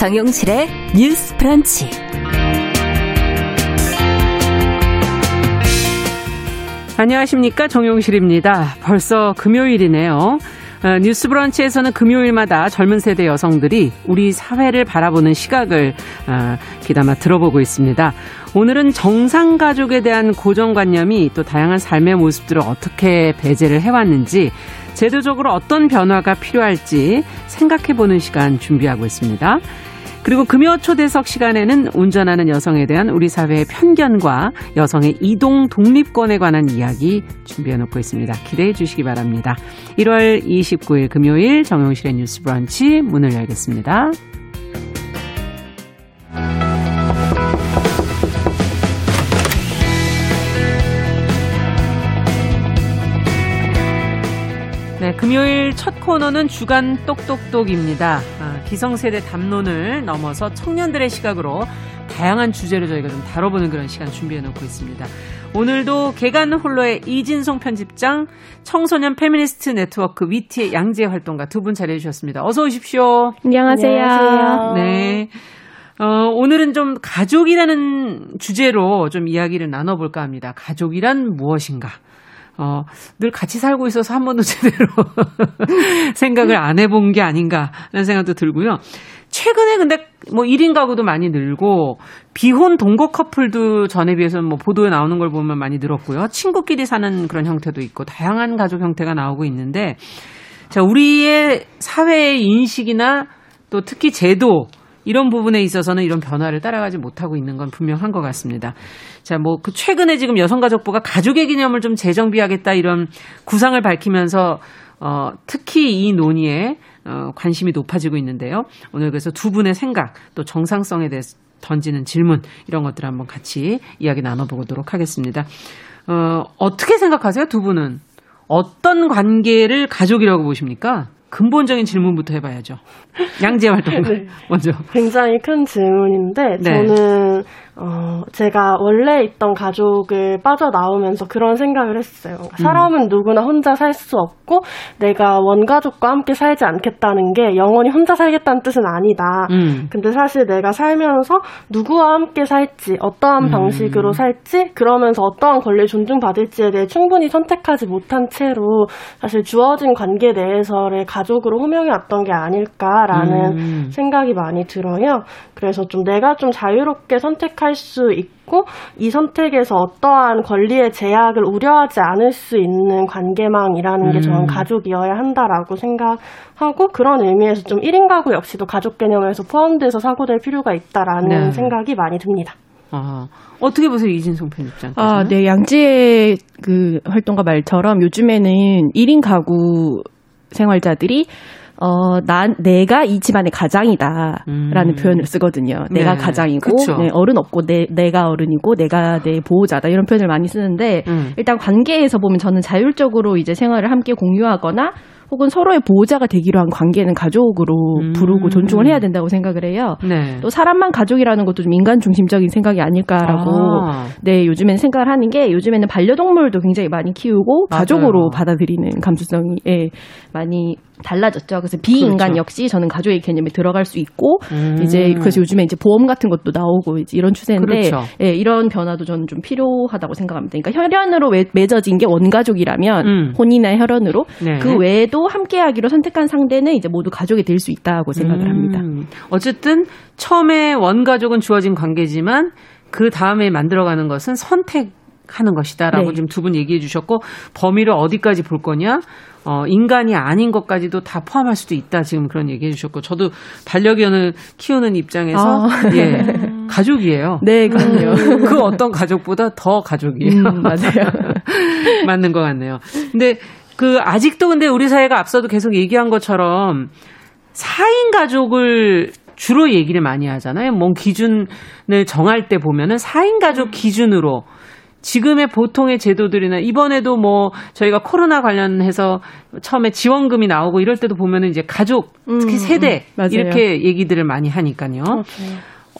정용실의 뉴스 프런치. 안녕하십니까. 정용실입니다. 벌써 금요일이네요. 어, 뉴스 브런치에서는 금요일마다 젊은 세대 여성들이 우리 사회를 바라보는 시각을 어, 귀담아 들어보고 있습니다. 오늘은 정상 가족에 대한 고정관념이 또 다양한 삶의 모습들을 어떻게 배제를 해왔는지 제도적으로 어떤 변화가 필요할지 생각해보는 시간 준비하고 있습니다. 그리고 금요 초대석 시간에는 운전하는 여성에 대한 우리 사회의 편견과 여성의 이동 독립권에 관한 이야기 준비해 놓고 있습니다. 기대해 주시기 바랍니다. 1월 29일 금요일 정용실의 뉴스 브런치 문을 열겠습니다. 네, 금요일 첫 코너는 주간 똑똑똑입니다. 아, 기성세대 담론을 넘어서 청년들의 시각으로 다양한 주제를 저희가 좀 다뤄보는 그런 시간 준비해 놓고 있습니다. 오늘도 계간 홀로의 이진송 편집장, 청소년 페미니스트 네트워크 위티의 양지혜 활동가 두 분 자리해 주셨습니다. 어서 오십시오. 안녕하세요. 안녕하세요. 네. 어, 오늘은 좀 가족이라는 주제로 좀 이야기를 나눠볼까 합니다. 가족이란 무엇인가? 어, 늘 같이 살고 있어서 한 번도 제대로 생각을 안 해본 게 아닌가라는 생각도 들고요. 최근에 근데 뭐 1인 가구도 많이 늘고 비혼 동거 커플도 전에 비해서 뭐 보도에 나오는 걸 보면 많이 늘었고요. 친구끼리 사는 그런 형태도 있고 다양한 가족 형태가 나오고 있는데 자, 우리의 사회의 인식이나 또 특히 제도 이런 부분에 있어서는 이런 변화를 따라가지 못하고 있는 건 분명한 것 같습니다. 자, 뭐, 그 최근에 지금 여성가족부가 가족의 개념을 좀 재정비하겠다 이런 구상을 밝히면서, 어, 특히 이 논의에, 어, 관심이 높아지고 있는데요. 오늘 그래서 두 분의 생각, 또 정상성에 대해서 던지는 질문, 이런 것들 한번 같이 이야기 나눠보도록 하겠습니다. 어, 어떻게 생각하세요, 두 분은? 어떤 관계를 가족이라고 보십니까? 근본적인 질문부터 해봐야죠. 양재 활동 네. 먼저. 굉장히 큰 질문인데 네. 저는 어, 제가 원래 있던 가족을 빠져나오면서 그런 생각을 했어요. 음. 사람은 누구나 혼자 살 수 없고 내가 원가족과 함께 살지 않겠다는 게 영원히 혼자 살겠다는 뜻은 아니다. 음. 근데 사실 내가 살면서 누구와 함께 살지, 어떠한 음. 방식으로 살지, 그러면서 어떠한 권리를 존중받을지에 대해 충분히 선택하지 못한 채로 사실 주어진 관계 내에서의 가족으로 호명해 왔던 게 아닐까라는 음. 생각이 많이 들어요. 그래서 좀 내가 좀 자유롭게 선택할 수 있고 이 선택에서 어떠한 권리의 제약을 우려하지 않을 수 있는 관계망이라는 음. 게 저는 가족이어야 한다라고 생각하고 그런 의미에서 좀 1인 가구 역시도 가족 개념에서 포함돼서 사고될 필요가 있다라는 네. 생각이 많이 듭니다. 아, 어떻게 보세요, 이진송 편집장? 아, 네, 양지의 그 활동가 말처럼 요즘에는 1인 가구 생활자들이 어, 난, 내가 이 집안의 가장이다. 라는 음. 표현을 쓰거든요. 내가 네. 가장이고, 네, 어른 없고, 내, 내가 어른이고, 내가 내 보호자다. 이런 표현을 많이 쓰는데, 음. 일단 관계에서 보면 저는 자율적으로 이제 생활을 함께 공유하거나, 혹은 서로의 보호자가 되기로 한 관계는 가족으로 음. 부르고 존중을 해야 된다고 생각을 해요. 네. 또 사람만 가족이라는 것도 좀 인간 중심적인 생각이 아닐까라고 아. 네 요즘에는 생각을 하는 게 요즘에는 반려동물도 굉장히 많이 키우고 맞아요. 가족으로 받아들이는 감수성이 예, 많이 달라졌죠. 그래서 비인간 그렇죠. 역시 저는 가족의 개념에 들어갈 수 있고 음. 이제 그래서 요즘에 이제 보험 같은 것도 나오고 이제 이런 추세인데 그렇죠. 예, 이런 변화도 저는 좀 필요하다고 생각합니다. 그러니까 혈연으로 맺어진 게 원가족이라면 음. 혼인의 혈연으로 네. 그 외에도 함께하기로 선택한 상대는 이제 모두 가족이 될 수 있다고 생각을 음. 합니다. 어쨌든 처음에 원가족은 주어진 관계지만 그 다음에 만들어가는 것은 선택 하는 것이다라고 네. 지금 두 분 얘기해 주셨고 범위를 어디까지 볼 거냐 어, 인간이 아닌 것까지도 다 포함할 수도 있다. 지금 그런 얘기 해주셨고, 저도 반려견을 키우는 입장에서, 아. 예, 가족이에요. 네, 그럼요. 그 어떤 가족보다 더 가족이에요. 음, 맞아요. 맞는 것 같네요. 근데 그, 아직도 근데 우리 사회가 앞서도 계속 얘기한 것처럼, 4인 가족을 주로 얘기를 많이 하잖아요. 뭔 기준을 정할 때 보면은 4인 가족 기준으로 지금의 보통의 제도들이나 이번에도 뭐 저희가 코로나 관련해서 처음에 지원금이 나오고 이럴 때도 보면은 이제 가족 특히 음, 세대 음, 이렇게 얘기들을 많이 하니까요.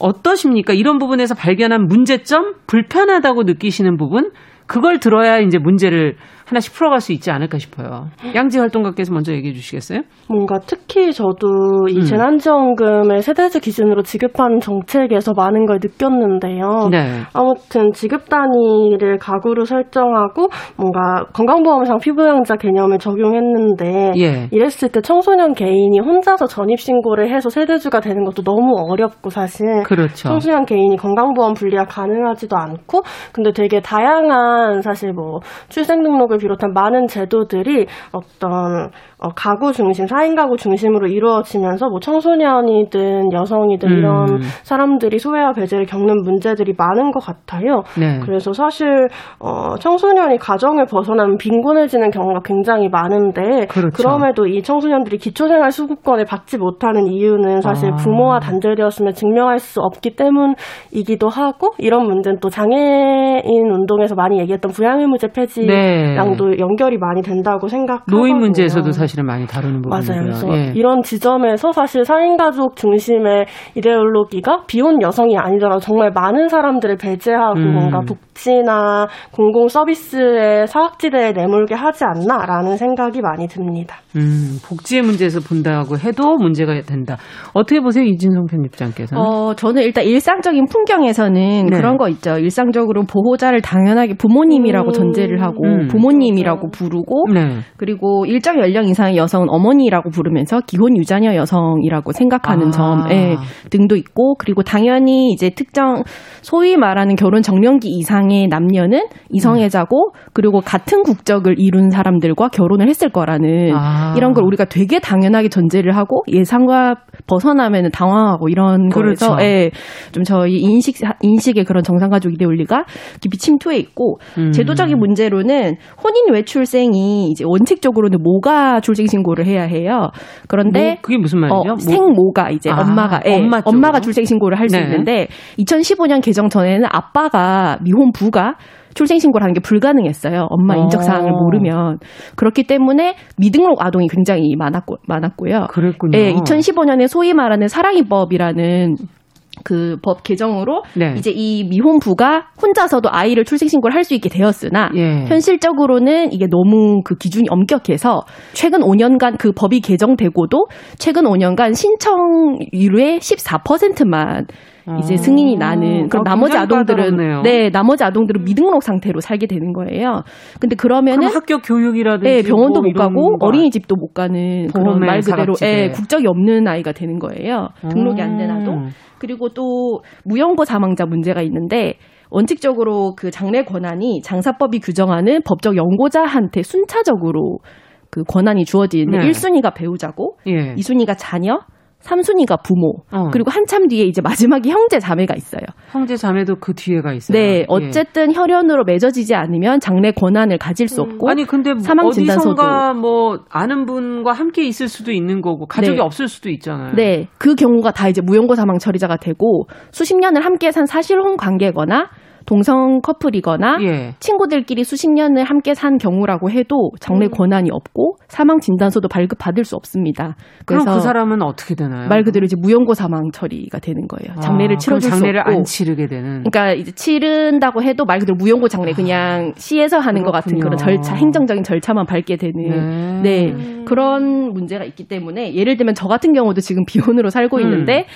어떠십니까? 이런 부분에서 발견한 문제점, 불편하다고 느끼시는 부분, 그걸 들어야 이제 문제를 하나씩 풀어갈 수 있지 않을까 싶어요. 양지 활동가께서 먼저 얘기해 주시겠어요? 뭔가 특히 저도 이 음. 재난지원금을 세대주 기준으로 지급하는 정책에서 많은 걸 느꼈는데요. 네. 아무튼 지급 단위를 가구로 설정하고 뭔가 건강보험상 피부양자 개념을 적용했는데 예. 이랬을 때 청소년 개인이 혼자서 전입신고를 해서 세대주가 되는 것도 너무 어렵고 사실 그렇죠. 청소년 개인이 건강보험 분리가 가능하지도 않고 근데 되게 다양한 사실 뭐 출생등록을 비롯한 많은 제도들이 어떤 어, 가구 중심, 4인 가구 중심으로 이루어지면서 뭐 청소년이든 여성이든 음. 이런 사람들이 소외와 배제를 겪는 문제들이 많은 것 같아요. 네. 그래서 사실 어, 청소년이 가정을 벗어나면 빈곤해지는 경우가 굉장히 많은데 그렇죠. 그럼에도 이 청소년들이 기초생활 수급권을 받지 못하는 이유는 사실 아. 부모와 단절되었으면 증명할 수 없기 때문이기도 하고 이런 문제는 또 장애인 운동에서 많이 얘기했던 부양의무제 폐지랑 도 네. 연결이 많이 된다고 생각하고 노인 문제에서도 사실 사실은 많이 다루는 부분이고요. 맞아요. 그래서 예. 이런 지점에서 사실 4인 가족 중심의 이데올로기가 비혼 여성이 아니더라도 정말 많은 사람들을 배제하고 음. 뭔가 복지나 공공 서비스의 사각지대에 내몰게 하지 않나라는 생각이 많이 듭니다. 음, 복지의 문제에서 본다고 해도 문제가 된다. 어떻게 보세요, 이진성 편집장께서? 어, 저는 일단 일상적인 풍경에서는 네. 그런 거 있죠. 일상적으로 보호자를 당연하게 부모님이라고 음. 전제를 하고 음. 부모님 이라고 부르고 네. 그리고 일정 연령 이상 이상의 여성은 어머니라고 부르면서 기혼 유자녀 여성이라고 생각하는 아. 점 예, 등도 있고 그리고 당연히 이제 특정 소위 말하는 결혼 정년기 이상의 남녀는 이성애자고 그리고 같은 국적을 이룬 사람들과 결혼을 했을 거라는 아. 이런 걸 우리가 되게 당연하게 전제를 하고 예상과 벗어나면 당황하고 이런 그렇죠. 거에서 예, 좀 저희 인식 인식의 그런 정상가족 이데올리가 깊이 침투해 있고 음. 제도적인 문제로는 혼인 외출생이 이제 원칙적으로는 모가 출생 신고를 해야 해요. 그런데 뭐, 그게 무슨 말이죠? 어, 생모가 이제 아, 엄마가 예, 엄마 엄마가 출생 신고를 할수 네. 있는데 2015년 개정 전에는 아빠가 미혼 부가 출생신고를 하는 게 불가능했어요. 엄마 인적사항을 어. 모르면. 그렇기 때문에 미등록 아동이 굉장히 많았고, 많았고요. 그랬군요. 예, 2015년에 소위 말하는 사랑이법이라는 그 법 개정으로 네. 이제 이 미혼부가 혼자서도 아이를 출생신고를 할 수 있게 되었으나 예. 현실적으로는 이게 너무 그 기준이 엄격해서 최근 5년간 그 법이 개정되고도 최근 5년간 신청률의 14%만 이제 승인이 나는 그럼 아, 나머지 아동들은 까다롭네요. 네 나머지 아동들은 미등록 상태로 살게 되는 거예요. 근데 그러면은 학교 교육이라든지 네, 병원도 뭐 못 가고 어린이집도 못 가는 그런 말 그대로 예, 국적이 없는 아이가 되는 거예요. 등록이 안 된 아동. 그리고 또 무연고 사망자 문제가 있는데 원칙적으로 그 장래 권한이 장사법이 규정하는 법적 연고자한테 순차적으로 그 권한이 주어지는데 네. 1순위가 배우자고 예. 2순위가 자녀, 3순위가 부모. 어. 그리고 한참 뒤에 이제 마지막에 형제 자매가 있어요. 형제 자매도 그 뒤에가 있어요. 네. 예. 어쨌든 예. 혈연으로 맺어지지 않으면 장래 권한을 가질 수 음. 없고 아니 근데 사망 진단서도 뭐 아는 분과 함께 있을 수도 있는 거고 가족이 네. 없을 수도 있잖아요. 네. 그 경우가 다 이제 무용고 사망 처리자가 되고 수십 년을 함께 산 사실혼 관계거나 동성 커플이거나 예. 친구들끼리 수십 년을 함께 산 경우라고 해도 장래 음. 권한이 없고 사망 진단서도 발급받을 수 없습니다. 그래서 그럼 그 사람은 어떻게 되나요? 말 그대로 이제 무연고 사망 처리가 되는 거예요. 아, 장례를 아, 치러줄 장례를 안 치르게 되는. 그러니까 이제 치른다고 해도 말 그대로 무연고 장례 그냥 아, 시에서 하는 것 같은 그런 절차 행정적인 절차만 밟게 되는 네. 네. 그런 문제가 있기 때문에 예를 들면 저 같은 경우도 지금 비혼으로 살고 음. 있는데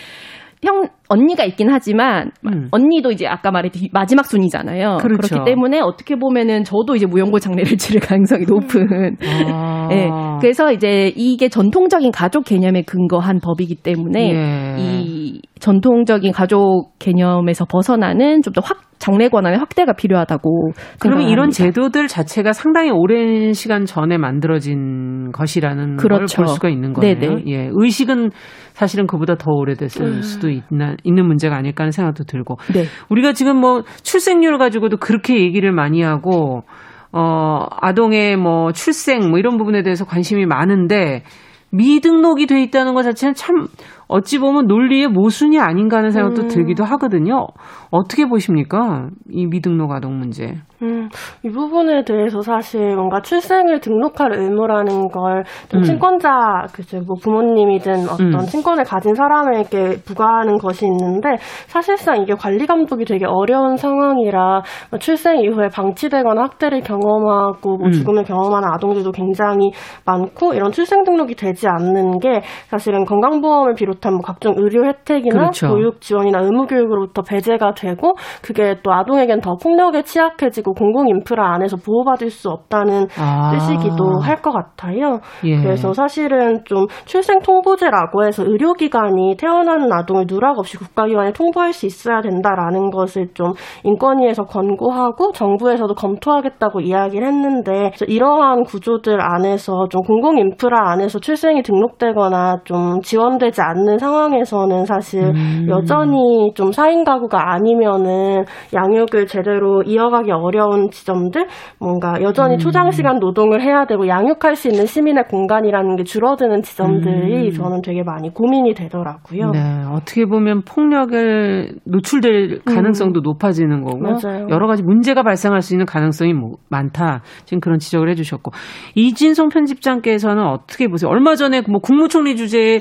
형 언니가 있긴 하지만 음. 언니도 이제 아까 말했듯이 마지막 순이잖아요. 그렇죠. 그렇기 때문에 어떻게 보면은 저도 이제 무용고 장례를 치를 가능성이 높은. 아. 네. 그래서 이제 이게 전통적인 가족 개념에 근거한 법이기 때문에 예. 이 전통적인 가족 개념에서 벗어나는 좀 더 확 장래 권한의 확대가 필요하다고. 그러면 이런 제도들 자체가 상당히 오랜 시간 전에 만들어진 것이라는 그렇죠. 걸볼 수가 있는 거네요. 네네. 예, 의식은 사실은 그보다 더 오래됐을 음. 수도 있나, 있는 문제가 아닐까 하는 생각도 들고. 네. 우리가 지금 뭐 출생률 가지고도 그렇게 얘기를 많이 하고 어, 아동의 뭐 출생 뭐 이런 부분에 대해서 관심이 많은데 미등록이 돼 있다는 것 자체는 참 어찌 보면 논리의 모순이 아닌가 하는 생각도 음. 들기도 하거든요. 어떻게 보십니까? 이 미등록 아동 문제. 음, 이 부분에 대해서 사실 뭔가 출생을 등록할 의무라는 걸 좀 음. 친권자, 그죠, 뭐 부모님이든 어떤 음. 친권을 가진 사람에게 부과하는 것이 있는데 사실상 이게 관리 감독이 되게 어려운 상황이라 뭐 출생 이후에 방치되거나 학대를 경험하고 뭐 음. 죽음을 경험하는 아동들도 굉장히 많고 이런 출생 등록이 되지 않는 게 사실은 건강보험을 비롯한 뭐 각종 의료 혜택이나 그렇죠. 교육 지원이나 의무 교육으로부터 배제가 되고 그게 또 아동에겐 더 폭력에 취약해지고 공공 인프라 안에서 보호받을 수 없다는 아. 뜻이기도 할 것 같아요. 예. 그래서 사실은 좀 출생 통보제라고 해서 의료기관이 태어나는 아동을 누락 없이 국가기관에 통보할 수 있어야 된다라는 것을 좀 인권위에서 권고하고 정부에서도 검토하겠다고 이야기를 했는데 이러한 구조들 안에서 좀 공공 인프라 안에서 출생이 등록되거나 좀 지원되지 않는 상황에서는 사실 음. 여전히 좀 4인 가구가 아니면은 양육을 제대로 이어가기 어려 어려운 지점들, 뭔가 여전히 음. 초장 시간 노동을 해야 되고 양육할 수 있는 시민의 공간이라는 게 줄어드는 지점들이 음. 저는 되게 많이 고민이 되더라고요. 네, 어떻게 보면 폭력에 노출될 가능성도 음. 높아지는 거고 맞아요. 여러 가지 문제가 발생할 수 있는 가능성이 뭐 많다. 지금 그런 지적을 해주셨고 이진성 편집장께서는 어떻게 보세요? 얼마 전에 뭐 국무총리 주제에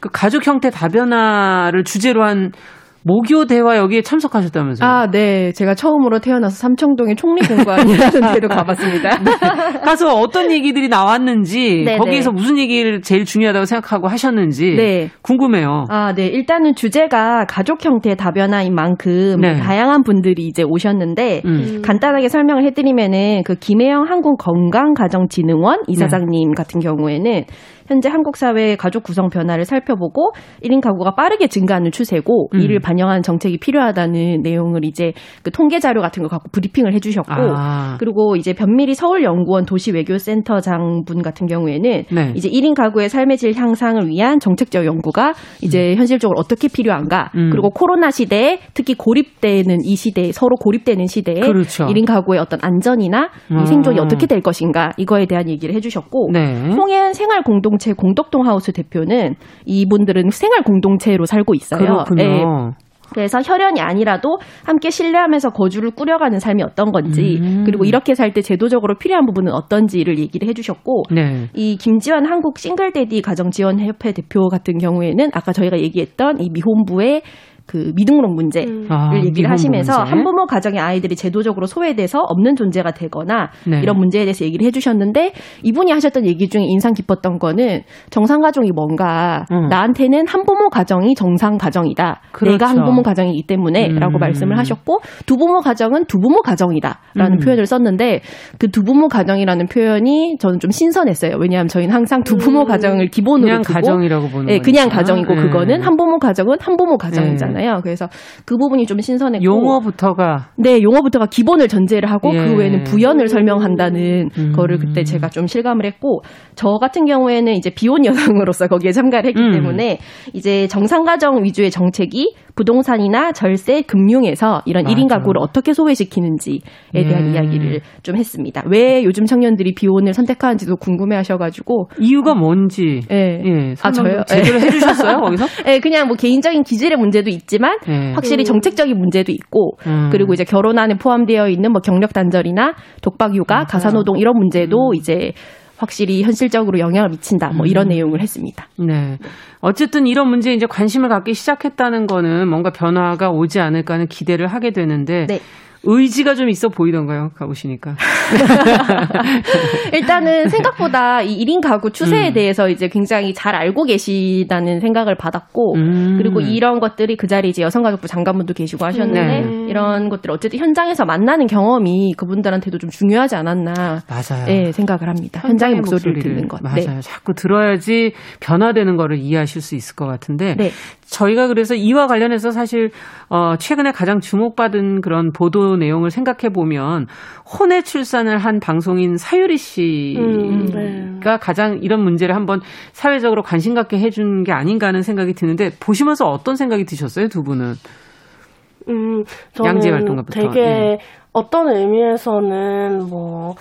그 가족 형태 다변화를 주제로 한 모교 대화 여기에 참석하셨다면서요? 아, 네. 제가 처음으로 태어나서 삼청동의 총리 공관이라는 데로 가봤습니다. 네. 가서 어떤 얘기들이 나왔는지 네네. 거기에서 무슨 얘기를 제일 중요하다고 생각하고 하셨는지 네. 궁금해요. 아, 네. 일단은 주제가 가족 형태 다변화인 만큼 네. 다양한 분들이 이제 오셨는데 음. 간단하게 설명을 해드리면은 그 김혜영 한국 건강가정진흥원 이사장님 네. 같은 경우에는 현재 한국 사회의 가족 구성 변화를 살펴보고 1인 가구가 빠르게 증가하는 추세고 음. 이를 반영하는 정책이 필요하다는 내용을 이제 그 통계 자료 같은 거 갖고 브리핑을 해주셨고 아. 그리고 이제 변미리 서울연구원 도시외교센터장분 같은 경우에는 네. 이제 1인 가구의 삶의 질 향상을 위한 정책적 연구가 이제 음. 현실적으로 어떻게 필요한가 음. 그리고 코로나 시대에 특히 고립되는 이 시대에 서로 고립되는 시대에 그렇죠. 1인 가구의 어떤 안전이나 음. 생존이 어떻게 될 것인가 이거에 대한 얘기를 해주셨고 네. 홍해안 생활 공동 공동체 공덕동 하우스 대표는 이분들은 생활 공동체로 살고 있어요. 그렇군요. 네. 그래서 혈연이 아니라도 함께 신뢰하면서 거주를 꾸려가는 삶이 어떤 건지 음. 그리고 이렇게 살 때 제도적으로 필요한 부분은 어떤지를 얘기를 해주셨고 네. 이 김지원 한국 싱글데디 가정지원협회 대표 같은 경우에는 아까 저희가 얘기했던 이 미혼부의 그 미등록 문제를 음. 아, 얘기를 하시면서 문제. 한부모 가정의 아이들이 제도적으로 소외돼서 없는 존재가 되거나 네. 이런 문제에 대해서 얘기를 해주셨는데 이분이 하셨던 얘기 중에 인상 깊었던 거는 정상 가정이 뭔가 음. 나한테는 한부모 가정이 정상 가정이다. 그렇죠. 내가 한부모 가정이기 때문에라고 음. 말씀을 하셨고 두부모 가정은 두부모 가정이다라는 음. 표현을 썼는데 그 두부모 가정이라는 표현이 저는 좀 신선했어요. 왜냐하면 저희는 항상 두부모 음. 가정을 기본으로 그냥 두고 가정이라고 보는 네, 그냥 가정이고 네. 그거는 한부모 가정은 한부모 가정이잖아요. 거잖아요. 그래서 그 부분이 좀 신선했고 용어부터가 네 용어부터가 기본을 전제를 하고 예. 그 외에는 부연을 설명한다는 음. 거를 그때 제가 좀 실감을 했고 저 같은 경우에는 이제 비혼 여성으로서 거기에 참가를 했기 음. 때문에 이제 정상 가정 위주의 정책이 부동산이나 절세, 금융에서 이런 맞아. 1인 가구를 어떻게 소외시키는지에 대한 예. 이야기를 좀 했습니다. 왜 요즘 청년들이 비혼을 선택하는지도 궁금해 하셔가지고. 이유가 뭔지. 예. 예. 아, 저요? 제대로 예. 해주셨어요, 거기서? 예, 그냥 뭐 개인적인 기질의 문제도 있 지만, 예. 확실히 정책적인 문제도 있고, 음. 그리고 이제 결혼 안에 포함되어 있는 뭐 경력 단절이나 독박 육아, 가사노동 이런 문제도 음. 이제 확실히 현실적으로 영향을 미친다. 뭐 이런 음. 내용을 했습니다. 네. 어쨌든 이런 문제에 이제 관심을 갖기 시작했다는 거는 뭔가 변화가 오지 않을까 하는 기대를 하게 되는데 네. 의지가 좀 있어 보이던가요? 가보시니까. 일단은 생각보다 이 1인 가구 추세에 음. 대해서 이제 굉장히 잘 알고 계시다는 생각을 받았고, 음. 그리고 이런 것들이 그 자리에 이제 여성가족부 장관분도 계시고 하셨는데, 네. 이런 것들 어쨌든 현장에서 만나는 경험이 그분들한테도 좀 중요하지 않았나. 맞아요. 네, 생각을 합니다. 현장의 목소리를, 목소리를 듣는 것. 맞아요. 네. 자꾸 들어야지 변화되는 거를 이해하실 수 있을 것 같은데, 네. 저희가 그래서 이와 관련해서 사실 어 최근에 가장 주목받은 그런 보도 내용을 생각해 보면 혼외 출산을 한 방송인 사유리 씨가 음, 네. 가장 이런 문제를 한번 사회적으로 관심 갖게 해준 게 아닌가 하는 생각이 드는데 보시면서 어떤 생각이 드셨어요 두 분은? 음, 양재 활동가부터 되게 네. 어떤 의미에서는 뭐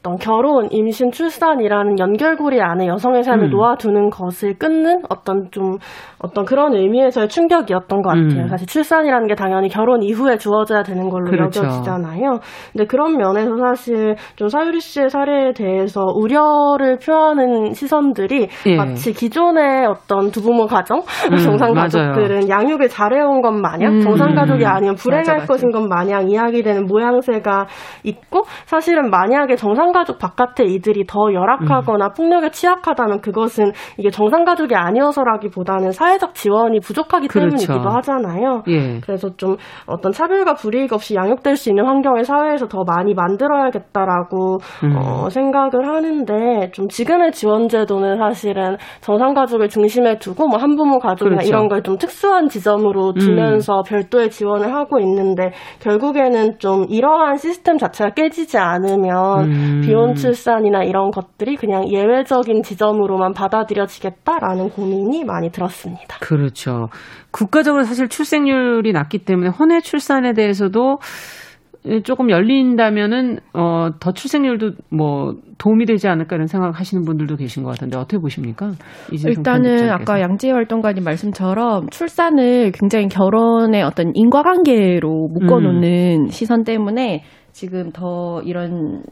어떤 결혼, 임신, 출산이라는 연결고리 안에 여성의 삶을 음. 놓아두는 것을 끊는 어떤 좀 어떤 그런 의미에서의 충격이었던 것 같아요. 음. 사실 출산이라는 게 당연히 결혼 이후에 주어져야 되는 걸로 그렇죠. 여겨지잖아요. 근데 그런 면에서 사실 좀 사유리 씨의 사례에 대해서 우려를 표하는 시선들이 예. 마치 기존의 어떤 두부모 가정, 음, 정상 가족들은 양육을 잘해온 것 마냥 음. 정상 가족이 아니면 불행할 맞아. 것인 것 마냥 이야기되는 모양새가 있고 사실은 만약에 정상 가족 바깥의 이들이 더 열악하거나 음. 폭력에 취약하다면 그것은 이게 정상 가족이 아니어서라기보다는 사회 적 지원이 부족하기 그렇죠. 때문이기도 하잖아요. 예. 그래서 좀 어떤 차별과 불이익 없이 양육될 수 있는 환경을 사회에서 더 많이 만들어야겠다라고 음. 어, 생각을 하는데 좀 지금의 지원 제도는 사실은 정상 가족을 중심에 두고 뭐 한부모 가족이나 그렇죠. 이런 걸 좀 특수한 지점으로 음. 두면서 음. 별도의 지원을 하고 있는데 결국에는 좀 이러한 시스템 자체가 깨지지 않으면 음. 비혼 출산이나 이런 것들이 그냥 예외적인 지점으로만 받아들여지겠다라는 고민이 많이 들었습니다. 그렇죠. 국가적으로 사실 출생률이 낮기 때문에 혼외 출산에 대해서도 조금 열린다면은 어, 더 출생률도 뭐 도움이 되지 않을까 이런 생각하시는 분들도 계신 것 같은데 어떻게 보십니까? 일단은 아까 양지혜 활동가님 말씀처럼 출산을 굉장히 결혼의 어떤 인과관계로 묶어놓는 음. 시선 때문에 지금 더 이런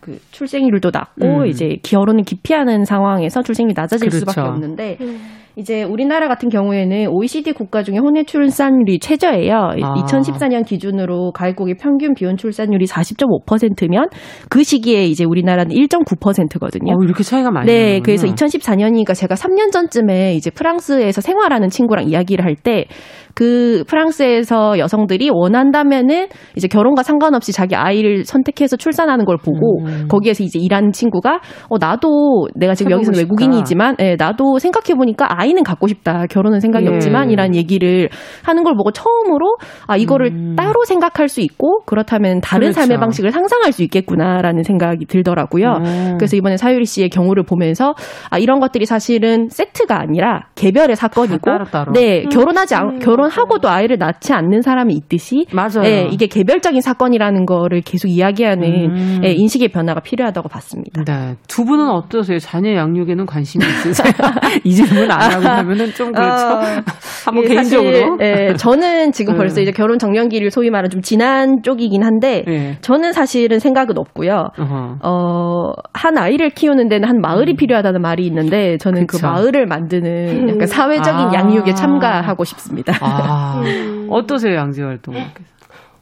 그 출생률도 낮고 음. 이제 결혼을 기피하는 상황에서 출생률이 낮아질 그렇죠. 수밖에 없는데. 음. 이제 우리나라 같은 경우에는 OECD 국가 중에 혼외 출산율이 최저예요. 아. 2014년 기준으로 가입국의 평균 비혼 출산율이 40.5%면 그 시기에 이제 우리나라는 1.9%거든요. 어, 이렇게 차이가 많이 네, 나는구나. 그래서 2014년이니까 제가 3년 전쯤에 이제 프랑스에서 생활하는 친구랑 이야기를 할 때 그 프랑스에서 여성들이 원한다면은 이제 결혼과 상관없이 자기 아이를 선택해서 출산하는 걸 보고 음. 거기에서 이제 일하는 친구가 어 나도 내가 지금 여기서는 싶다. 외국인이지만 예, 나도 생각해 보니까 아이는 갖고 싶다. 결혼은 생각이 예. 없지만이란 얘기를 하는 걸 보고 처음으로 아 이거를 음. 따로 생각할 수 있고 그렇다면 다른 그렇죠. 삶의 방식을 상상할 수 있겠구나라는 생각이 들더라고요. 음. 그래서 이번에 사유리 씨의 경우를 보면서 아 이런 것들이 사실은 세트가 아니라 개별의 사건이고 따로, 따로. 네 결혼하지 않 음. 결혼 결혼하고도 아이를 낳지 않는 사람이 있듯이 맞아요. 예, 이게 개별적인 사건이라는 거를 계속 이야기하는 음. 예, 인식의 변화가 필요하다고 봤습니다. 네. 두 분은 어떠세요? 자녀 양육에는 관심이 있으세요? 이 질문 안 하고 하면은 좀 그렇죠. 어, 한번 예, 개인적으로. 예, 저는 지금 네. 벌써 이제 결혼 정년기를 소위 말하는 좀 지난 쪽이긴 한데 네. 저는 사실은 생각은 없고요. 어허. 어, 한 아이를 키우는 데는 한 마을이 음. 필요하다는 말이 있는데 저는 그 그쵸. 그 마을을 만드는 약간 사회적인 아. 양육에 참가하고 싶습니다. 아. 아, 음. 어떠세요, 양지 활동께서?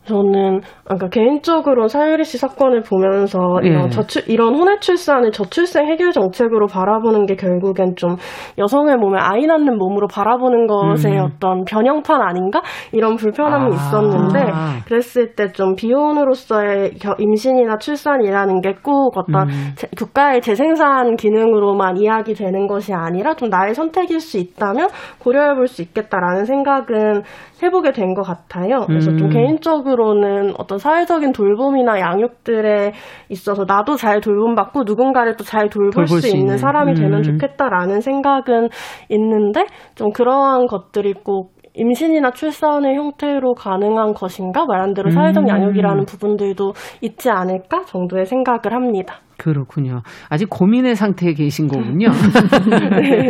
저는 그러니까 개인적으로 사유리 씨 사건을 보면서 이런 예. 저출 이런 혼외 출산을 저출생 해결 정책으로 바라보는 게 결국엔 좀 여성의 몸에 아이 낳는 몸으로 바라보는 것의 음. 어떤 변형판 아닌가 이런 불편함이 아. 있었는데 그랬을 때 좀 비혼으로서의 임신이나 출산이라는 게 꼭 어떤 음. 제, 국가의 재생산 기능으로만 이야기되는 것이 아니라 좀 나의 선택일 수 있다면 고려해 볼 수 있겠다라는 생각은 해보게 된 것 같아요. 그래서 음. 좀 개인적으로는 어떤 사회적인 돌봄이나 양육들에 있어서 나도 잘 돌봄받고 누군가를 또 잘 돌볼, 수, 있는, 있는 사람이 음. 되면 좋겠다라는 생각은 있는데 좀 그러한 것들이 꼭 임신이나 출산의 형태로 가능한 것인가 말한 대로 사회적 음. 양육이라는 부분들도 있지 않을까 정도의 생각을 합니다. 그렇군요. 아직 고민의 상태에 계신 거군요. 네,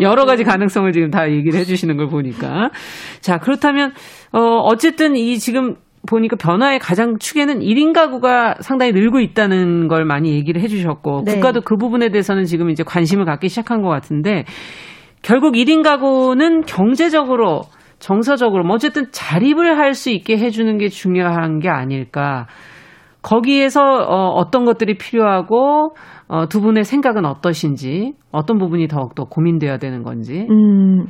여러 가지 가능성을 지금 다 얘기를 해주시는 걸 보니까. 자, 그렇다면, 어, 어쨌든 이 지금 보니까 변화의 가장 축에는 1인 가구가 상당히 늘고 있다는 걸 많이 얘기를 해주셨고, 네. 국가도 그 부분에 대해서는 지금 이제 관심을 갖기 시작한 것 같은데, 결국 1인 가구는 경제적으로, 정서적으로, 뭐 어쨌든 자립을 할 수 있게 해주는 게 중요한 게 아닐까. 거기에서 어, 어떤 것들이 필요하고 어, 두 분의 생각은 어떠신지 어떤 부분이 더욱더 고민돼야 되는 건지. 음,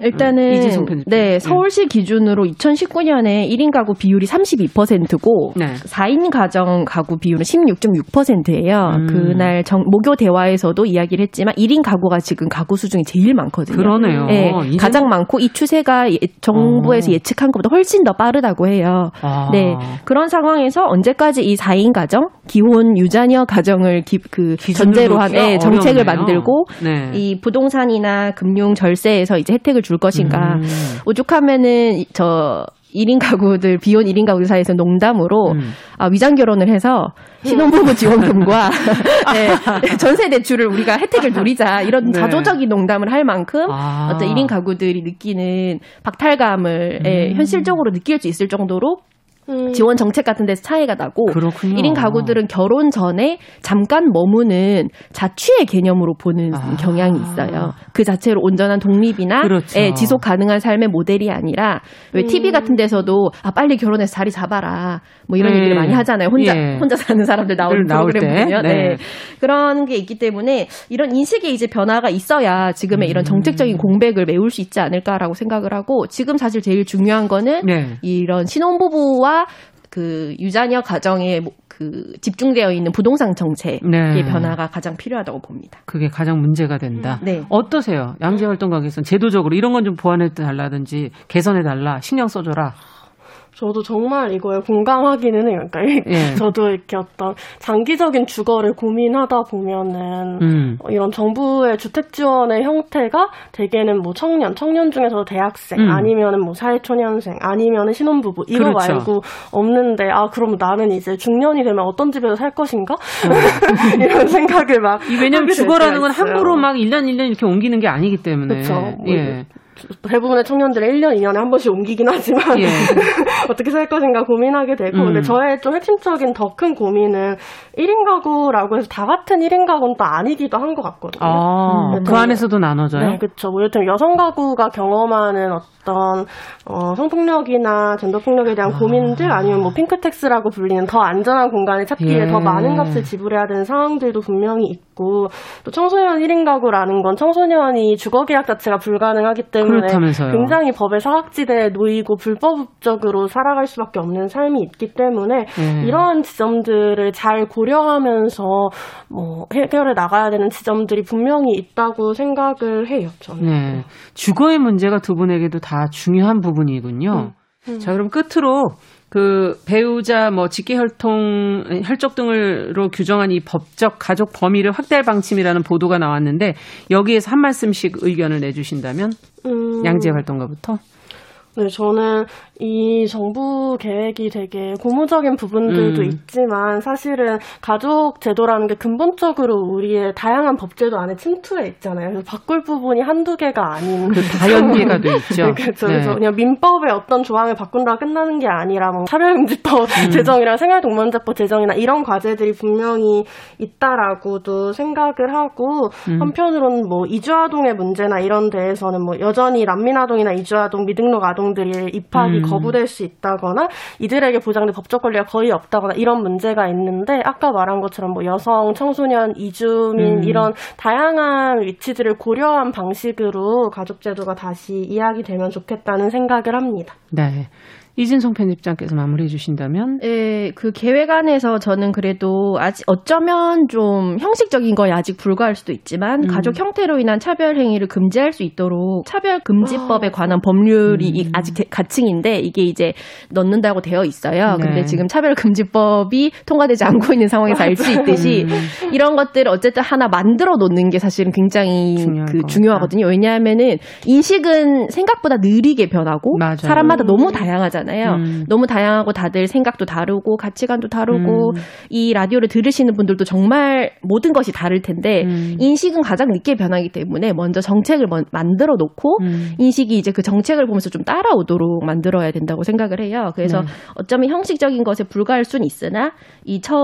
일단은 음, 네 서울시 기준으로 2019년에 1인 가구 비율이 32%고 네. 4인 가정 가구 비율은 16.6%예요. 음. 그날 정, 목요 대화에서도 이야기를 했지만 1인 가구가 지금 가구 수 중에 제일 많거든요. 그러네요. 네, 가장 많고 이 추세가 예, 정부에서 어. 예측한 것보다 훨씬 더 빠르다고 해요. 아. 네 그런 상황에서 언제까지 이 4인 가정 기혼 유자녀 가정을 기, 그 전제로 한 네, 정책을 만들고 네. 이 부동산이나 금융 절세에서 이제 혜택을 줄 것인가. 음. 오죽하면은 저 1인 가구들, 비혼 1인 가구 사이에서 농담으로 음. 아, 위장 결혼을 해서 신혼부부 지원금과 네, 전세 대출을 우리가 혜택을 누리자 이런 네. 자조적인 농담을 할 만큼 아. 어떤 1인 가구들이 느끼는 박탈감을 예, 음. 현실적으로 느낄 수 있을 정도로 음. 지원 정책 같은 데서 차이가 나고 그렇군요. 1인 가구들은 결혼 전에 잠깐 머무는 자취의 개념으로 보는 아. 경향이 있어요. 그 자체로 온전한 독립이나 그렇죠. 예, 지속 가능한 삶의 모델이 아니라 왜 음. TV 같은 데서도 아 빨리 결혼해서 자리 잡아라 뭐 이런 네. 얘기를 많이 하잖아요. 혼자 예. 혼자 사는 사람들 나오는 프로그램 보면 네. 네. 그런 게 있기 때문에 이런 인식의 이제 변화가 있어야 지금의 음. 이런 정책적인 공백을 메울 수 있지 않을까라고 생각을 하고 지금 사실 제일 중요한 거는 네. 이런 신혼부부와 그 유자녀 가정에 뭐그 집중되어 있는 부동산 정책의 네. 변화가 가장 필요하다고 봅니다. 그게 가장 문제가 된다. 음, 네. 어떠세요? 양재 활동가에서는 제도적으로 이런 건 좀 보완해 달라든지 개선해 달라 신경 써줘라. 저도 정말 이거에 공감하기는 해요. 그러니까 예. 저도 이렇게 어떤 장기적인 주거를 고민하다 보면은 음. 이런 정부의 주택 지원의 형태가 대개는 뭐 청년, 청년 중에서 대학생 음. 아니면은 뭐 사회초년생 아니면은 신혼부부 이거 그렇죠. 말고 없는데 아 그럼 나는 이제 중년이 되면 어떤 집에서 살 것인가 어. 이런 생각을 막 왜냐면 주거라는 건 함부로 막 1년 1년 이렇게 옮기는 게 아니기 때문에 그렇죠. 뭐 예. 대부분의 청년들은 1년, 2년에 한 번씩 옮기긴 하지만 예. 어떻게 살 것인가 고민하게 되고 음. 근데 저의 좀 핵심적인 더 큰 고민은 1인 가구라고 해서 다 같은 1인 가구는 또 아니기도 한 것 같거든요. 아, 음, 그 안에서도 나눠져요? 네, 그렇죠. 뭐 예를 여성 가구가 경험하는 어떤 어, 성폭력이나 젠더폭력에 대한 아. 고민들 아니면 뭐 핑크텍스라고 불리는 더 안전한 공간을 찾기 위해 예. 더 많은 값을 지불해야 되는 상황들도 분명히 있고 또 청소년 1인 가구라는 건 청소년이 주거 계약 자체가 불가능하기 때문에 그렇다면서요. 굉장히 법의 사각지대에 놓이고 불법적으로 살아갈 수밖에 없는 삶이 있기 때문에 예. 이러한 지점들을 잘 고려하면서 뭐 해결해 나가야 되는 지점들이 분명히 있다고 생각을 해요. 저는. 네. 주거의 문제가 두 분에게도 다 중요한 부분이군요. 음. 음. 자, 그럼 끝으로 그 배우자 뭐 직계 혈통 혈족 등으로 규정한 이 법적 가족 범위를 확대할 방침이라는 보도가 나왔는데 여기에서 한 말씀씩 의견을 내주신다면 음. 양재 활동가부터 네, 저는 이 정부 계획이 되게 고무적인 부분들도 음. 있지만 사실은 가족 제도라는 게 근본적으로 우리의 다양한 법제도 안에 침투해 있잖아요. 그래서 바꿀 부분이 한두 개가 아닌 그 다연계가 돼 있죠. 네, 그렇죠. 네. 그래서 그냥 민법의 어떤 조항을 바꾼다 끝나는 게 아니라 뭐 차별금지법 음. 제정이랑 생활동반자법 제정이나 이런 과제들이 분명히 있다라고도 생각을 하고 음. 한편으로는 뭐 이주아동의 문제나 이런 데에서는 뭐 여전히 난민아동이나 이주아동 미등록 아동 아동들이 입학이 음. 거부될 수 있다거나 이들에게 보장된 법적 권리가 거의 없다거나 이런 문제가 있는데 아까 말한 것처럼 뭐 여성, 청소년, 이주민 음. 이런 다양한 위치들을 고려한 방식으로 가족제도가 다시 이야기되면 좋겠다는 생각을 합니다. 네. 이진성 편집장께서 마무리해 주신다면? 네, 그 계획 안에서 저는 그래도 아직 어쩌면 좀 형식적인 거에 아직 불과할 수도 있지만 음. 가족 형태로 인한 차별 행위를 금지할 수 있도록 차별 금지법에 관한 법률이 음. 아직 가칭인데 이게 이제 넣는다고 되어 있어요. 네. 근데 지금 차별 금지법이 통과되지 않고 있는 상황에서 알 수 있듯이 음. 이런 것들을 어쨌든 하나 만들어 놓는 게 사실은 굉장히 그 중요하거든요. 왜냐하면은 인식은 생각보다 느리게 변하고 맞아요. 사람마다 너무 다양하잖아요. 거잖아요. 음. 너무 다양하고 다들 생각도 다르고 가치관도 다르고 음. 이 라디오를 들으시는 분들도 정말 모든 것이 다를 텐데 음. 인식은 가장 늦게 변하기 때문에 먼저 정책을 만들어 놓고 음. 인식이 이제 그 정책을 보면서 좀 따라오도록 만들어야 된다고 생각을 해요. 그래서 네. 어쩌면 형식적인 것에 불과할 수는 있으나 이 처,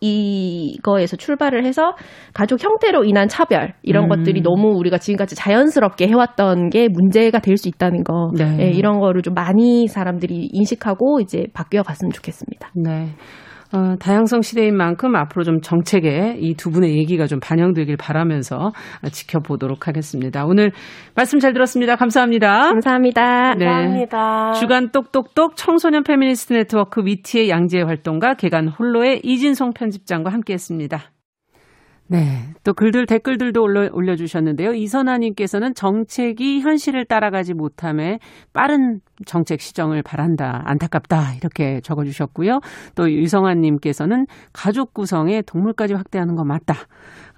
이거에서 출발을 해서 가족 형태로 인한 차별 이런 음. 것들이 너무 우리가 지금까지 자연스럽게 해왔던 게 문제가 될 수 있다는 거 네. 네, 이런 거를 좀 많이 사람들이 인식하고 이제 바뀌어 갔으면 좋겠습니다. 네. 어, 다양성 시대인 만큼 앞으로 좀 정책에 이 두 분의 얘기가 좀 반영되길 바라면서 지켜보도록 하겠습니다. 오늘 말씀 잘 들었습니다. 감사합니다. 감사합니다. 네. 감사합니다. 주간 똑똑똑 청소년 페미니스트 네트워크 위티의 양재 활동가 계간 홀로의 이진송 편집장과 함께했습니다. 네. 또 글들, 댓글들도 올려, 올려주셨는데요. 이선아님께서는 정책이 현실을 따라가지 못함에 빠른 정책 시정을 바란다. 안타깝다. 이렇게 적어주셨고요. 또 유성환님께서는 가족 구성에 동물까지 확대하는 건 맞다.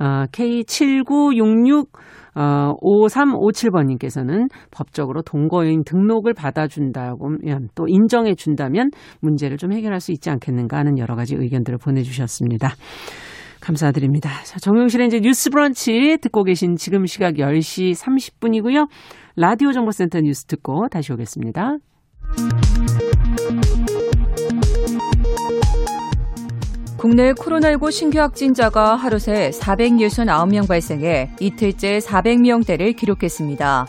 어, K7966 어, 5357번님께서는 법적으로 동거인 등록을 받아준다면 또 인정해준다면 문제를 좀 해결할 수 있지 않겠는가 하는 여러 가지 의견들을 보내주셨습니다. 감사드립니다. 자, 정용실의 이제 뉴스 브런치 듣고 계신 지금 시각 10시 30분이고요. 라디오 정보센터 뉴스 듣고 다시 오겠습니다. 국내 코로나19 신규 확진자가 하루 새 469명 발생해 이틀째 400명대를 기록했습니다.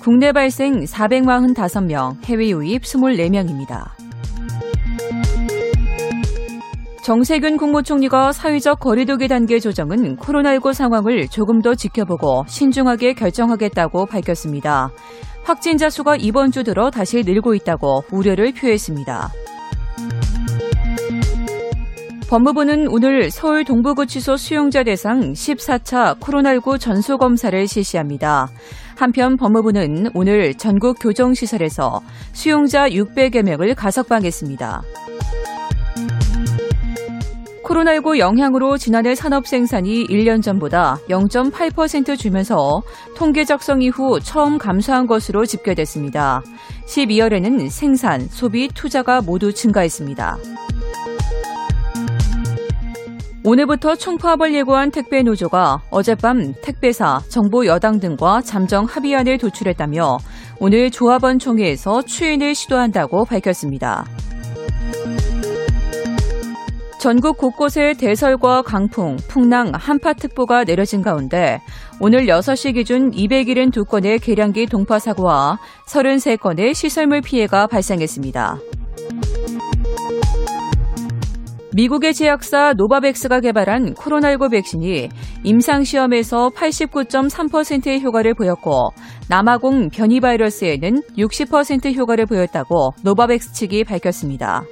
국내 발생 445명, 해외 유입 24명입니다. 정세균 국무총리가 사회적 거리두기 단계 조정은 코로나19 상황을 조금 더 지켜보고 신중하게 결정하겠다고 밝혔습니다. 확진자 수가 이번 주 들어 다시 늘고 있다고 우려를 표했습니다. 법무부는 오늘 서울 동부구치소 수용자 대상 14차 코로나19 전수검사를 실시합니다. 한편 법무부는 오늘 전국 교정시설에서 수용자 600여 명을 가석방했습니다. 코로나19 영향으로 지난해 산업 생산이 1년 전보다 0.8% 줄면서 통계 작성 이후 처음 감소한 것으로 집계됐습니다. 12월에는 생산, 소비, 투자가 모두 증가했습니다. 오늘부터 총파업을 예고한 택배 노조가 어젯밤 택배사, 정부 여당 등과 잠정 합의안을 도출했다며 오늘 조합원 총회에서 추인을 시도한다고 밝혔습니다. 전국 곳곳에 대설과 강풍, 풍랑, 한파특보가 내려진 가운데 오늘 6시 기준 272건의 계량기 동파 사고와 33건의 시설물 피해가 발생했습니다. 미국의 제약사 노바백스가 개발한 코로나19 백신이 임상시험에서 89.3%의 효과를 보였고 남아공 변이 바이러스에는 60% 효과를 보였다고 노바백스 측이 밝혔습니다.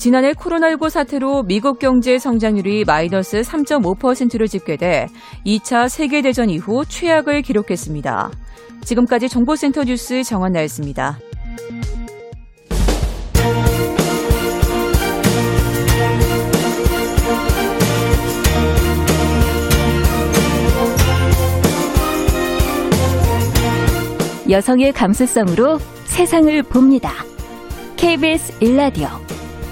지난해 코로나19 사태로 미국 경제 성장률이 마이너스 3.5%로 집계돼 2차 세계대전 이후 최악을 기록했습니다. 지금까지 정보센터 뉴스 정원 나였습니다. 여성의 감수성으로 세상을 봅니다. KBS 일라디오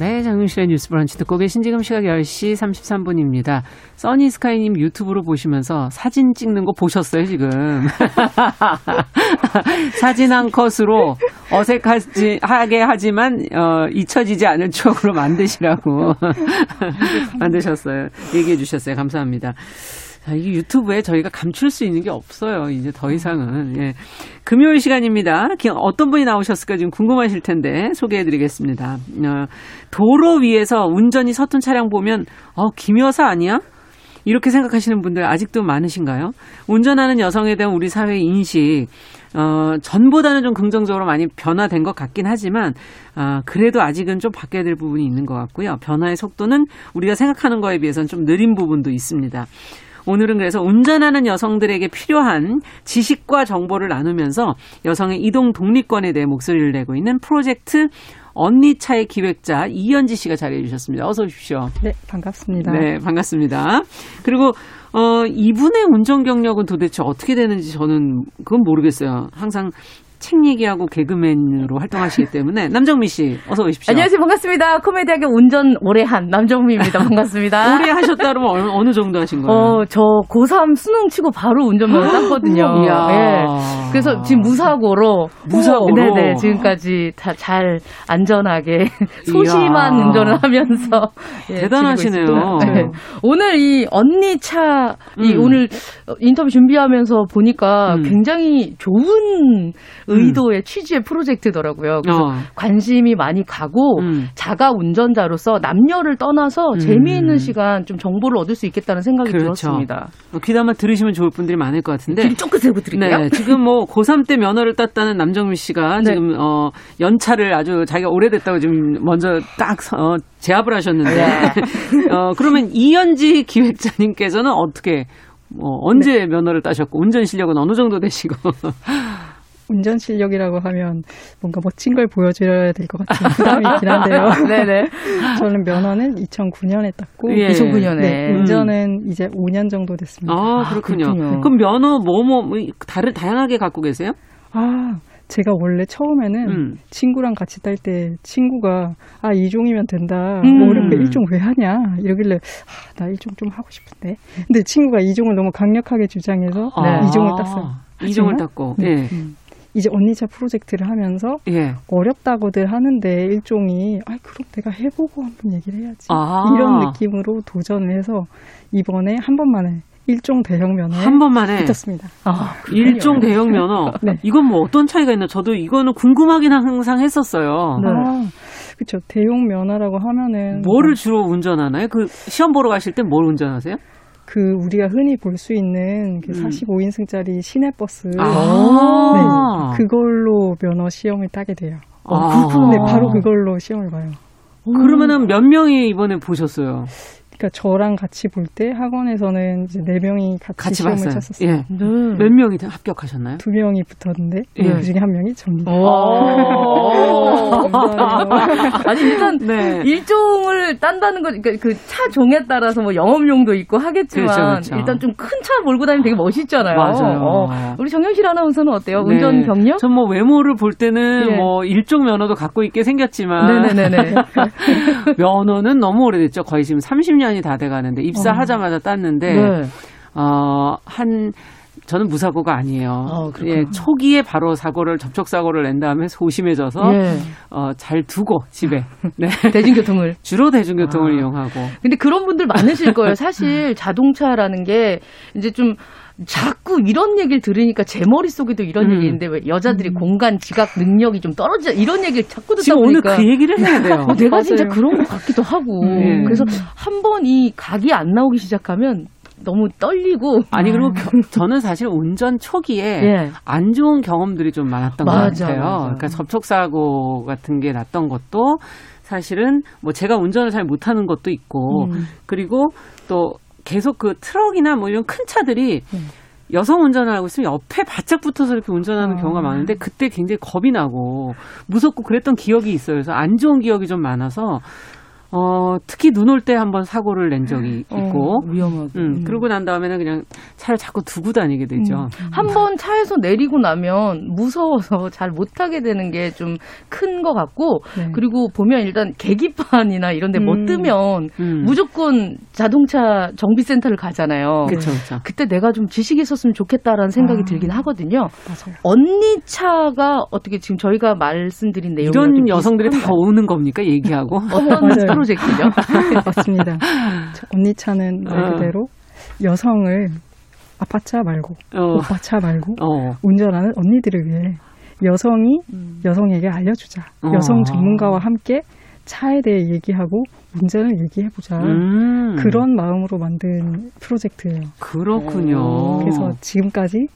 네, 장윤실의 뉴스 브런치 듣고 계신 지금 시각 10시 33분입니다. 써니스카이님 유튜브로 보시면서 사진 찍는 거 보셨어요, 지금? 사진 한 컷으로 어색하게 하지만, 어, 잊혀지지 않을 추억으로 만드시라고 만드셨어요. 얘기해 주셨어요. 감사합니다. 자, 이게 유튜브에 저희가 감출 수 있는 게 없어요. 이제 더 이상은. 예. 금요일 시간입니다. 어떤 분이 나오셨을까 지금 궁금하실 텐데 소개해 드리겠습니다. 어, 도로 위에서 운전이 서툰 차량 보면, 어, 김여사 아니야? 이렇게 생각하시는 분들 아직도 많으신가요? 운전하는 여성에 대한 우리 사회 인식, 어, 전보다는 좀 긍정적으로 많이 변화된 것 같긴 하지만, 어, 그래도 아직은 좀 바뀌어야 될 부분이 있는 것 같고요. 변화의 속도는 우리가 생각하는 거에 비해서는 좀 느린 부분도 있습니다. 오늘은 그래서 운전하는 여성들에게 필요한 지식과 정보를 나누면서 여성의 이동 독립권에 대해 목소리를 내고 있는 프로젝트 언니 차의 기획자 이현지 씨가 자리해 주셨습니다. 어서 오십시오. 네, 반갑습니다. 네, 반갑습니다. 그리고 어 이분의 운전 경력은 도대체 어떻게 되는지 저는 그건 모르겠어요. 항상 책 얘기하고 개그맨으로 활동하시기 때문에 남정미 씨 어서 오십시오. 안녕하세요. 반갑습니다. 코미디하게 운전 오래 한 남정미입니다. 반갑습니다. 오래 하셨다 그러면 어느, 어느 정도 하신 거예요? 어, 저 고3 수능 치고 바로 운전면허 땄거든요. 예. 그래서 지금 무사고로 무사고로? 네네. 지금까지 다 잘 안전하게 소심한 이야. 운전을 하면서 예, 대단하시네요. 있습니다. 네. 오늘 이 언니 차, 이 음. 오늘 인터뷰 준비하면서 보니까 음. 굉장히 좋은 의도의 취지의 프로젝트더라고요. 그래서 어. 관심이 많이 가고 음. 자가 운전자로서 남녀를 떠나서 음. 재미있는 시간 좀 정보를 얻을 수 있겠다는 생각이 그렇죠. 들었습니다. 뭐 귀담아 들으시면 좋을 분들이 많을 것 같은데. 길 쫑긋 세고 드릴게요. 네, 지금 뭐 고3 때 면허를 땄다는 남정미 씨가 네. 지금 어 연차를 아주 자기가 오래됐다고 지금 먼저 딱 어, 제압을 하셨는데 네. 어 그러면 이현지 기획자님께서는 어떻게 뭐 언제 네. 면허를 따셨고 운전 실력은 어느 정도 되시고 운전 실력이라고 하면 뭔가 멋진 걸 보여줘야 될 것 같은 부담이 있긴 한데요. 네네. 저는 면허는 2009년에 땄고 예. 2009년에. 네, 운전은 이제 5년 정도 됐습니다. 아, 그렇군요. 그렇군요. 그럼 면허 뭐뭐 뭐, 다른 다양하게 갖고 계세요? 아, 제가 원래 처음에는 음. 친구랑 같이 딸 때 친구가 아 이종이면 된다. 음. 뭐 어렵게 일종 왜 하냐 이러길래 아, 나 일종 좀 하고 싶은데. 근데 친구가 이종을 너무 강력하게 주장해서 아, 이종을 땄어요. 이종을 땄고. 네. 예. 이제 언니차 프로젝트를 하면서 예. 어렵다고들 하는데 일종이 아 그럼 내가 해보고 한번 얘기를 해야지 아. 이런 느낌으로 도전을 해서 이번에 한 번만에 일종 대형 면허에 한 번만에 붙었습니다. 아, 일종 대형 면허. 네. 이건 뭐 어떤 차이가 있나? 저도 이거는 궁금하긴 항상 했었어요. 네. 아, 그렇죠. 대용 면허라고 하면은 뭐를 주로 운전하나요? 그 시험 보러 가실 때 뭘 운전하세요? 그 우리가 흔히 볼 수 있는 그 음. 45인승짜리 시내버스 아. 네, 그걸로 면허 시험을 따게 돼요. 아, 네, 바로 그걸로 시험을 봐요. 그러면은 몇 명이 이번에 보셨어요? 그러니까 저랑 같이 볼 때 학원에서는 이제 네 명이 같이, 같이 시험을 봤어요. 쳤었어요. 예. 네. 몇 명이 다 합격하셨나요? 두 명이 붙었는데 예. 그 중에 한 명이 접니다. 오. 아니 일단 네. 일종을 딴다는 거, 그러니까 그 차 종에 따라서 뭐 영업용도 있고 하겠지만 그렇죠, 그렇죠. 일단 좀 큰 차 몰고 다니면 되게 멋있잖아요. 맞아요. 어, 우리 정영실 아나운서는 어때요? 네. 운전 경력? 전 뭐 외모를 볼 때는 예. 뭐 일종 면허도 갖고 있게 생겼지만 네네네네. 면허는 너무 오래됐죠. 거의 지금 30년 이 다 돼가는데 입사하자마자 땄는데 네. 어, 한 저는 무사고가 아니에요. 어. 예, 초기에 바로 사고를 접촉 사고를 낸 다음에 소심해져서 예. 어, 잘 두고 집에 네. 대중교통을. 주로 대중교통을 아. 이용하고 근데 그런 분들 많으실 거예요. 사실 자동차라는 게 이제 좀 자꾸 이런 얘기를 들으니까 제 머릿속에도 이런 음. 얘기 있는데 왜 여자들이 공간 지각 능력이 좀 떨어져 이런 얘기를 자꾸 듣다 지금 오늘 보니까 그 얘기를 해야 돼요. 어, 내가 맞아요. 진짜 그런 것 같기도 하고 네. 그래서 한 번 이 각이 안 나오기 시작하면 너무 떨리고 아니 그리고 겨- 저는 사실 운전 초기에 예. 안 좋은 경험들이 좀 많았던 것 맞아, 같아요. 맞아. 그러니까 접촉 사고 같은 게 났던 것도 사실은 뭐 제가 운전을 잘 못하는 것도 있고 음. 그리고 또 계속 그 트럭이나 뭐 이런 큰 차들이 네. 여성 운전을 하고 있으면 옆에 바짝 붙어서 이렇게 운전하는 아. 경우가 많은데 그때 굉장히 겁이 나고 무섭고 그랬던 기억이 있어요. 그래서 안 좋은 기억이 좀 많아서 어, 특히 눈 올 때 한번 사고를 낸 적이 있고 어, 위험하고 음, 그러고 난 다음에는 그냥 차를 자꾸 두고 다니게 되죠. 한번 차에서 내리고 나면 무서워서 잘 못하게 되는 게 좀 큰 것 같고 네. 그리고 보면 일단 계기판이나 이런 데 뭐 음. 뜨면 음. 무조건 자동차 정비센터를 가잖아요. 그렇죠, 그렇죠. 그때 내가 좀 지식이 있었으면 좋겠다라는 생각이 아. 들긴 하거든요. 맞아요. 언니 차가 어떻게 지금 저희가 말씀드린 내용이 이런 여성들이 다 오는 겁니까 얘기하고? 어떤. 프로젝트죠? 맞습니다. 저 언니 차는 말 어. 그대로 여성을 아빠차 말고 어, 오빠차 말고 어, 운전하는 언니들을 위해 여성이 여성에게 알려주자. 어. 여성 전문가와 함께 차에 대해 얘기하고 운전을 얘기해보자. 음, 그런 마음으로 만든 프로젝트예요. 그렇군요. 그래서 지금까지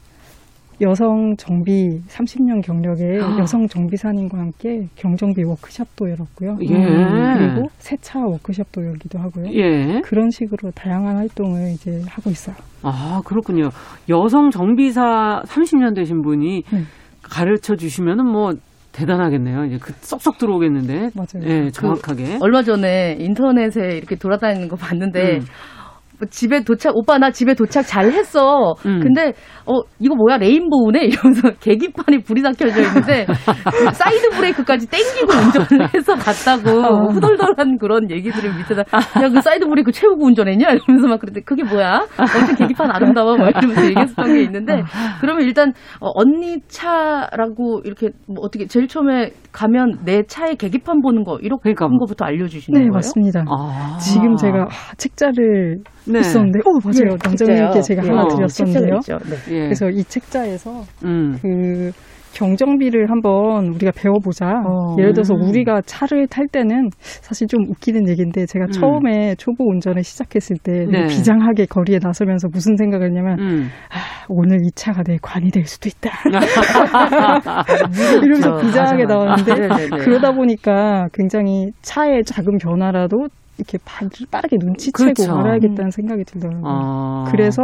여성 정비 30년 경력의 아. 여성 정비사님과 함께 경정비 워크숍도 열었고요. 예. 음, 그리고 세차 워크숍도 열기도 하고요. 예. 그런 식으로 다양한 활동을 이제 하고 있어요. 아, 그렇군요. 여성 정비사 30년 되신 분이 네. 가르쳐 주시면은 뭐 대단하겠네요. 이제 그 쏙쏙 들어오겠는데. 맞아요. 예, 정확하게. 얼마 전에 인터넷에 이렇게 돌아다니는 거 봤는데 음. 뭐 집에 도착 오빠 나 집에 도착 잘 했어. 음. 근데 어 이거 뭐야 rainbow네 이러면서 계기판이 불이 다 켜져 있는데 사이드 브레이크까지 땡기고 운전을 해서 갔다고 어. 후덜덜한 그런 얘기들을 밑에다 야 그 사이드 브레이크 채우고 운전했냐 이러면서 막 그랬는데 그게 뭐야? 어떤 계기판 아름다워 막 이러면서 얘기했었던 게 있는데 그러면 일단 어, 언니 차라고 이렇게 뭐 어떻게 제일 처음에 가면 내 차의 계기판 보는 거 이렇게 그러니까. 거부터 알려주시는 네, 거예요? 맞습니다. 아. 지금 제가 아, 책자를 네. 있었는데, 어 맞아요. 네, 남정님께 제가 예. 하나 어, 드렸었는데요. 네. 그래서 이 책자에서 음. 그 경정비를 한번 우리가 배워보자. 어. 예를 들어서 우리가 차를 탈 때는 사실 좀 웃기는 얘기인데 제가 음. 처음에 초보 운전을 시작했을 때 네. 비장하게 거리에 나서면서 무슨 생각을 했냐면 음. 아, 오늘 이 차가 내 관이 될 수도 있다. 이러면서 비장하게 맞아, 맞아. 나왔는데 네, 네, 네. 그러다 보니까 굉장히 차의 작은 변화라도 이렇게 빠르게 눈치채고 그렇죠. 알아야겠다는 생각이 들더라고요. 아. 그래서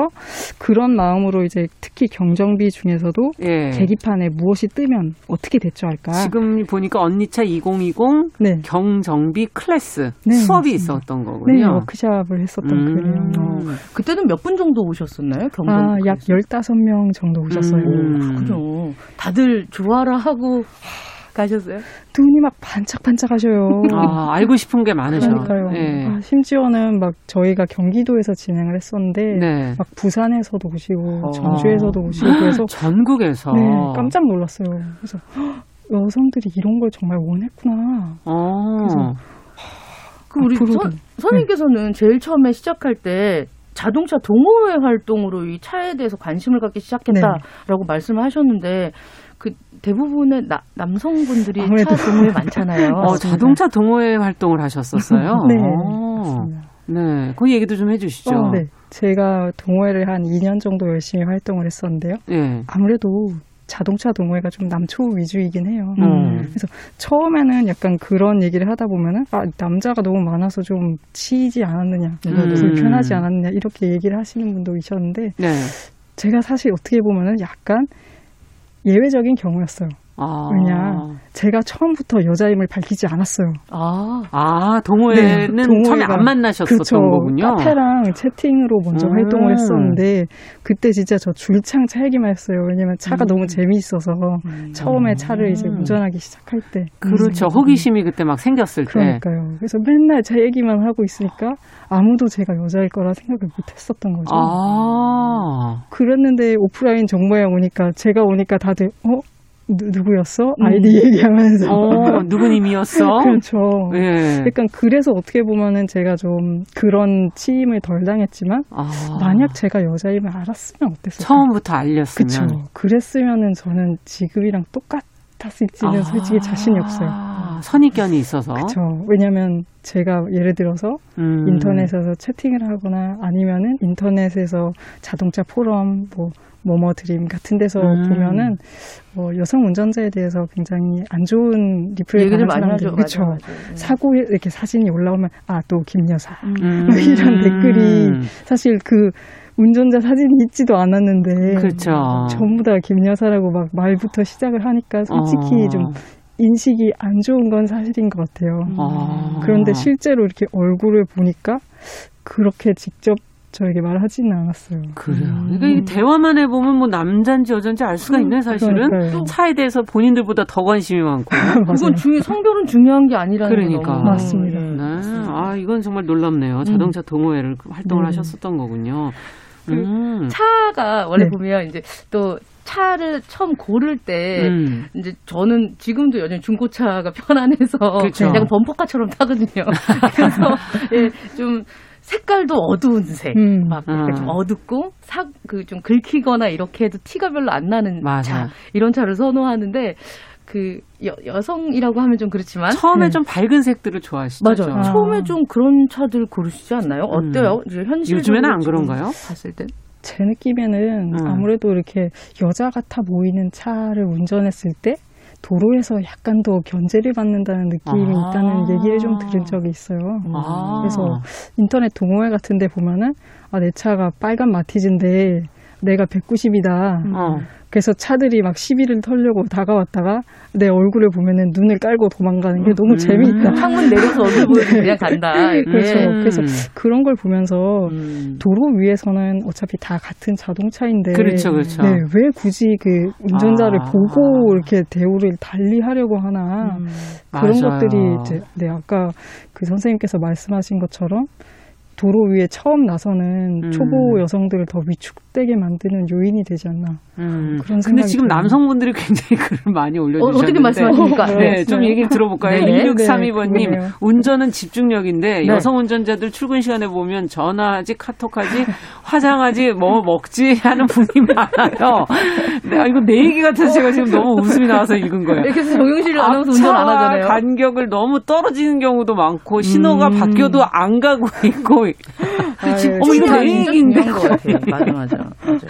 그런 마음으로 이제 특히 경정비 중에서도 예. 계기판에 무엇이 뜨면 어떻게 대처할까? 지금 보니까 언니차 2020 네. 경정비 클래스 네, 수업이 맞습니다. 있었던 거군요. 네, 워크샵을 했었던 음. 거예요. 어. 그때는 몇 분 정도 오셨었나요? 경정비 아, 약 15명 정도 오셨어요. 음. 그렇군요. 다들 좋아라 하고 가셨어요? 눈이 막 반짝반짝하셔요. 아, 알고 싶은 게 많으셔. 그러니까요. 네. 아, 심지어는 막 저희가 경기도에서 진행을 했었는데 네. 막 부산에서도 오시고 어. 전주에서도 오시고 그래서 전국에서 네, 깜짝 놀랐어요. 그래서 여성들이 이런 걸 정말 원했구나. 어. 그래서 그 우리 선, 선생님께서는 네. 제일 처음에 시작할 때 자동차 동호회 활동으로 이 차에 대해서 관심을 갖기 시작했다라고 네. 말씀을 하셨는데 그 대부분의 나, 남성분들이 차 동호회 많잖아요. 어, 자동차 동호회 활동을 하셨었어요. 네. 맞습니다. 네, 그 얘기도 좀 해주시죠. 어, 네, 제가 동호회를 한 2년 정도 열심히 활동을 했었는데요. 네. 아무래도 자동차 동호회가 좀 남초 위주이긴 해요. 음. 그래서 처음에는 약간 그런 얘기를 하다 보면은 아 남자가 너무 많아서 좀 치이지 않았느냐, 음. 불편하지 않았느냐 이렇게 얘기를 하시는 분도 계셨는데 네. 제가 사실 어떻게 보면은 약간 예외적인 경우였어요. 아. 왜냐 제가 처음부터 여자임을 밝히지 않았어요. 아, 아 동호회는 네, 처음에 안 만나셨었던 그쵸, 거군요. 카페랑 채팅으로 먼저 음. 활동을 했었는데 그때 진짜 저 줄창 차이기만 했어요. 왜냐면 차가 음. 너무 재미있어서 음. 처음에 차를 이제 운전하기 시작할 때. 그렇죠. 호기심이 그때 막 생겼을 때. 그러니까요. 그래서 맨날 차 얘기만 하고 있으니까 아무도 제가 여자일 거라 생각을 못 했었던 거죠. 아. 그랬는데 오프라인 정모에 오니까 제가 오니까 다들 어 누, 구였어 음. 아이디 얘기하면서. 어, 누구님이었어? 그렇죠. 예. 약간 그래서 어떻게 보면은 제가 좀 그런 치임을 덜 당했지만 아. 만약 제가 여자임을 알았으면 어땠을까? 처음부터 알렸으면. 그렇죠. 그랬으면은 저는 지금이랑 똑같았을지는 아. 솔직히 자신이 없어요. 선입견이 있어서. 그렇죠. 왜냐하면 제가 예를 들어서 음. 인터넷에서 채팅을 하거나 아니면은 인터넷에서 자동차 포럼 뭐 뭐뭐 드림 같은 데서 음. 보면은 뭐 여성 운전자에 대해서 굉장히 안 좋은 리플을 얘기를 많이 하죠. 그렇죠. 사고 이렇게 사진이 올라오면 아 또 김 여사 음. 뭐 이런 댓글이 사실 그 운전자 사진이 있지도 않았는데 그렇죠. 전부 다 김 여사라고 막 말부터 시작을 하니까 솔직히 어. 좀 인식이 안 좋은 건 사실인 것 같아요. 아. 그런데 실제로 이렇게 얼굴을 보니까 그렇게 직접 저에게 말하지는 않았어요. 그래요. 음. 그러니까 대화만 해보면 뭐 남자인지 여자인지 알 수가 있네, 사실은. 그러니까요. 차에 대해서 본인들보다 더 관심이 많고. 그건 중요, 성별은 중요한 게 아니라는 그러니까. 거 맞습니다. 네. 아, 이건 정말 놀랍네요. 음. 자동차 동호회를 활동을 네. 하셨었던 거군요. 그 음. 차가 원래 네. 보면 이제 또 차를 처음 고를 때 음. 이제 저는 지금도 여전히 중고차가 편안해서 그렇죠. 약간 범퍼카처럼 타거든요. 그래서 예, 좀 색깔도 어두운 색, 음. 막 음. 좀 어둡고 그좀 긁히거나 이렇게 해도 티가 별로 안 나는 맞아. 차 이런 차를 선호하는데 그 여, 여성이라고 하면 좀 그렇지만 처음에 네. 좀 밝은 색들을 좋아하시죠. 맞아요. 아. 처음에 좀 그런 차들 고르시지 않나요? 어때요? 음. 현실 요즘에는 안 그런가요? 봤을 때? 제 느낌에는 음. 아무래도 이렇게 여자 같아 보이는 차를 운전했을 때 도로에서 약간 더 견제를 받는다는 느낌이 아. 있다는 얘기를 좀 들은 적이 있어요. 아. 그래서 인터넷 동호회 같은 데 보면은 아, 내 차가 빨간 마티즈인데 내가 190이다. 어. 그래서 차들이 막 시비를 털려고 다가왔다가 내 얼굴을 보면은 눈을 깔고 도망가는 게 너무 음. 재미있다. 창문 내려서 얼굴 보고 네. 그냥 간다. 그렇죠. 예. 그래서 그런 걸 보면서 음. 도로 위에서는 어차피 다 같은 자동차인데 그렇죠, 그렇죠. 네, 왜 굳이 그 운전자를 아. 보고 이렇게 대우를 달리 하려고 하나 음. 그런 맞아요. 것들이 이제 네 아까 그 선생님께서 말씀하신 것처럼 도로 위에 처음 나서는 음. 초보 여성들을 더 위축되게 만드는 요인이 되지 않나 음. 그런 생각이 근데 지금 들어요. 남성분들이 굉장히 글을 많이 올려주셨는데 어, 떻게 말씀하십니까? 네, 네, 좀 얘기 들어볼까요? 네. 1632번님 네, 운전은 집중력인데 네. 여성 운전자들 출근 시간에 보면 전화하지 카톡하지 화장하지 뭐 먹지 하는 분이 많아요. 네, 아, 이거 내 얘기 같아서 제가 지금 너무 웃음이 나와서 읽은 거예요. 그래서 정용실 아나운서 운전 안 하잖아요. 간격을 너무 떨어지는 경우도 많고 신호가 음. 바뀌어도 안 가고 있고 그 어, 내 얘기인데. 것 같아. 맞아, 맞아. 맞아.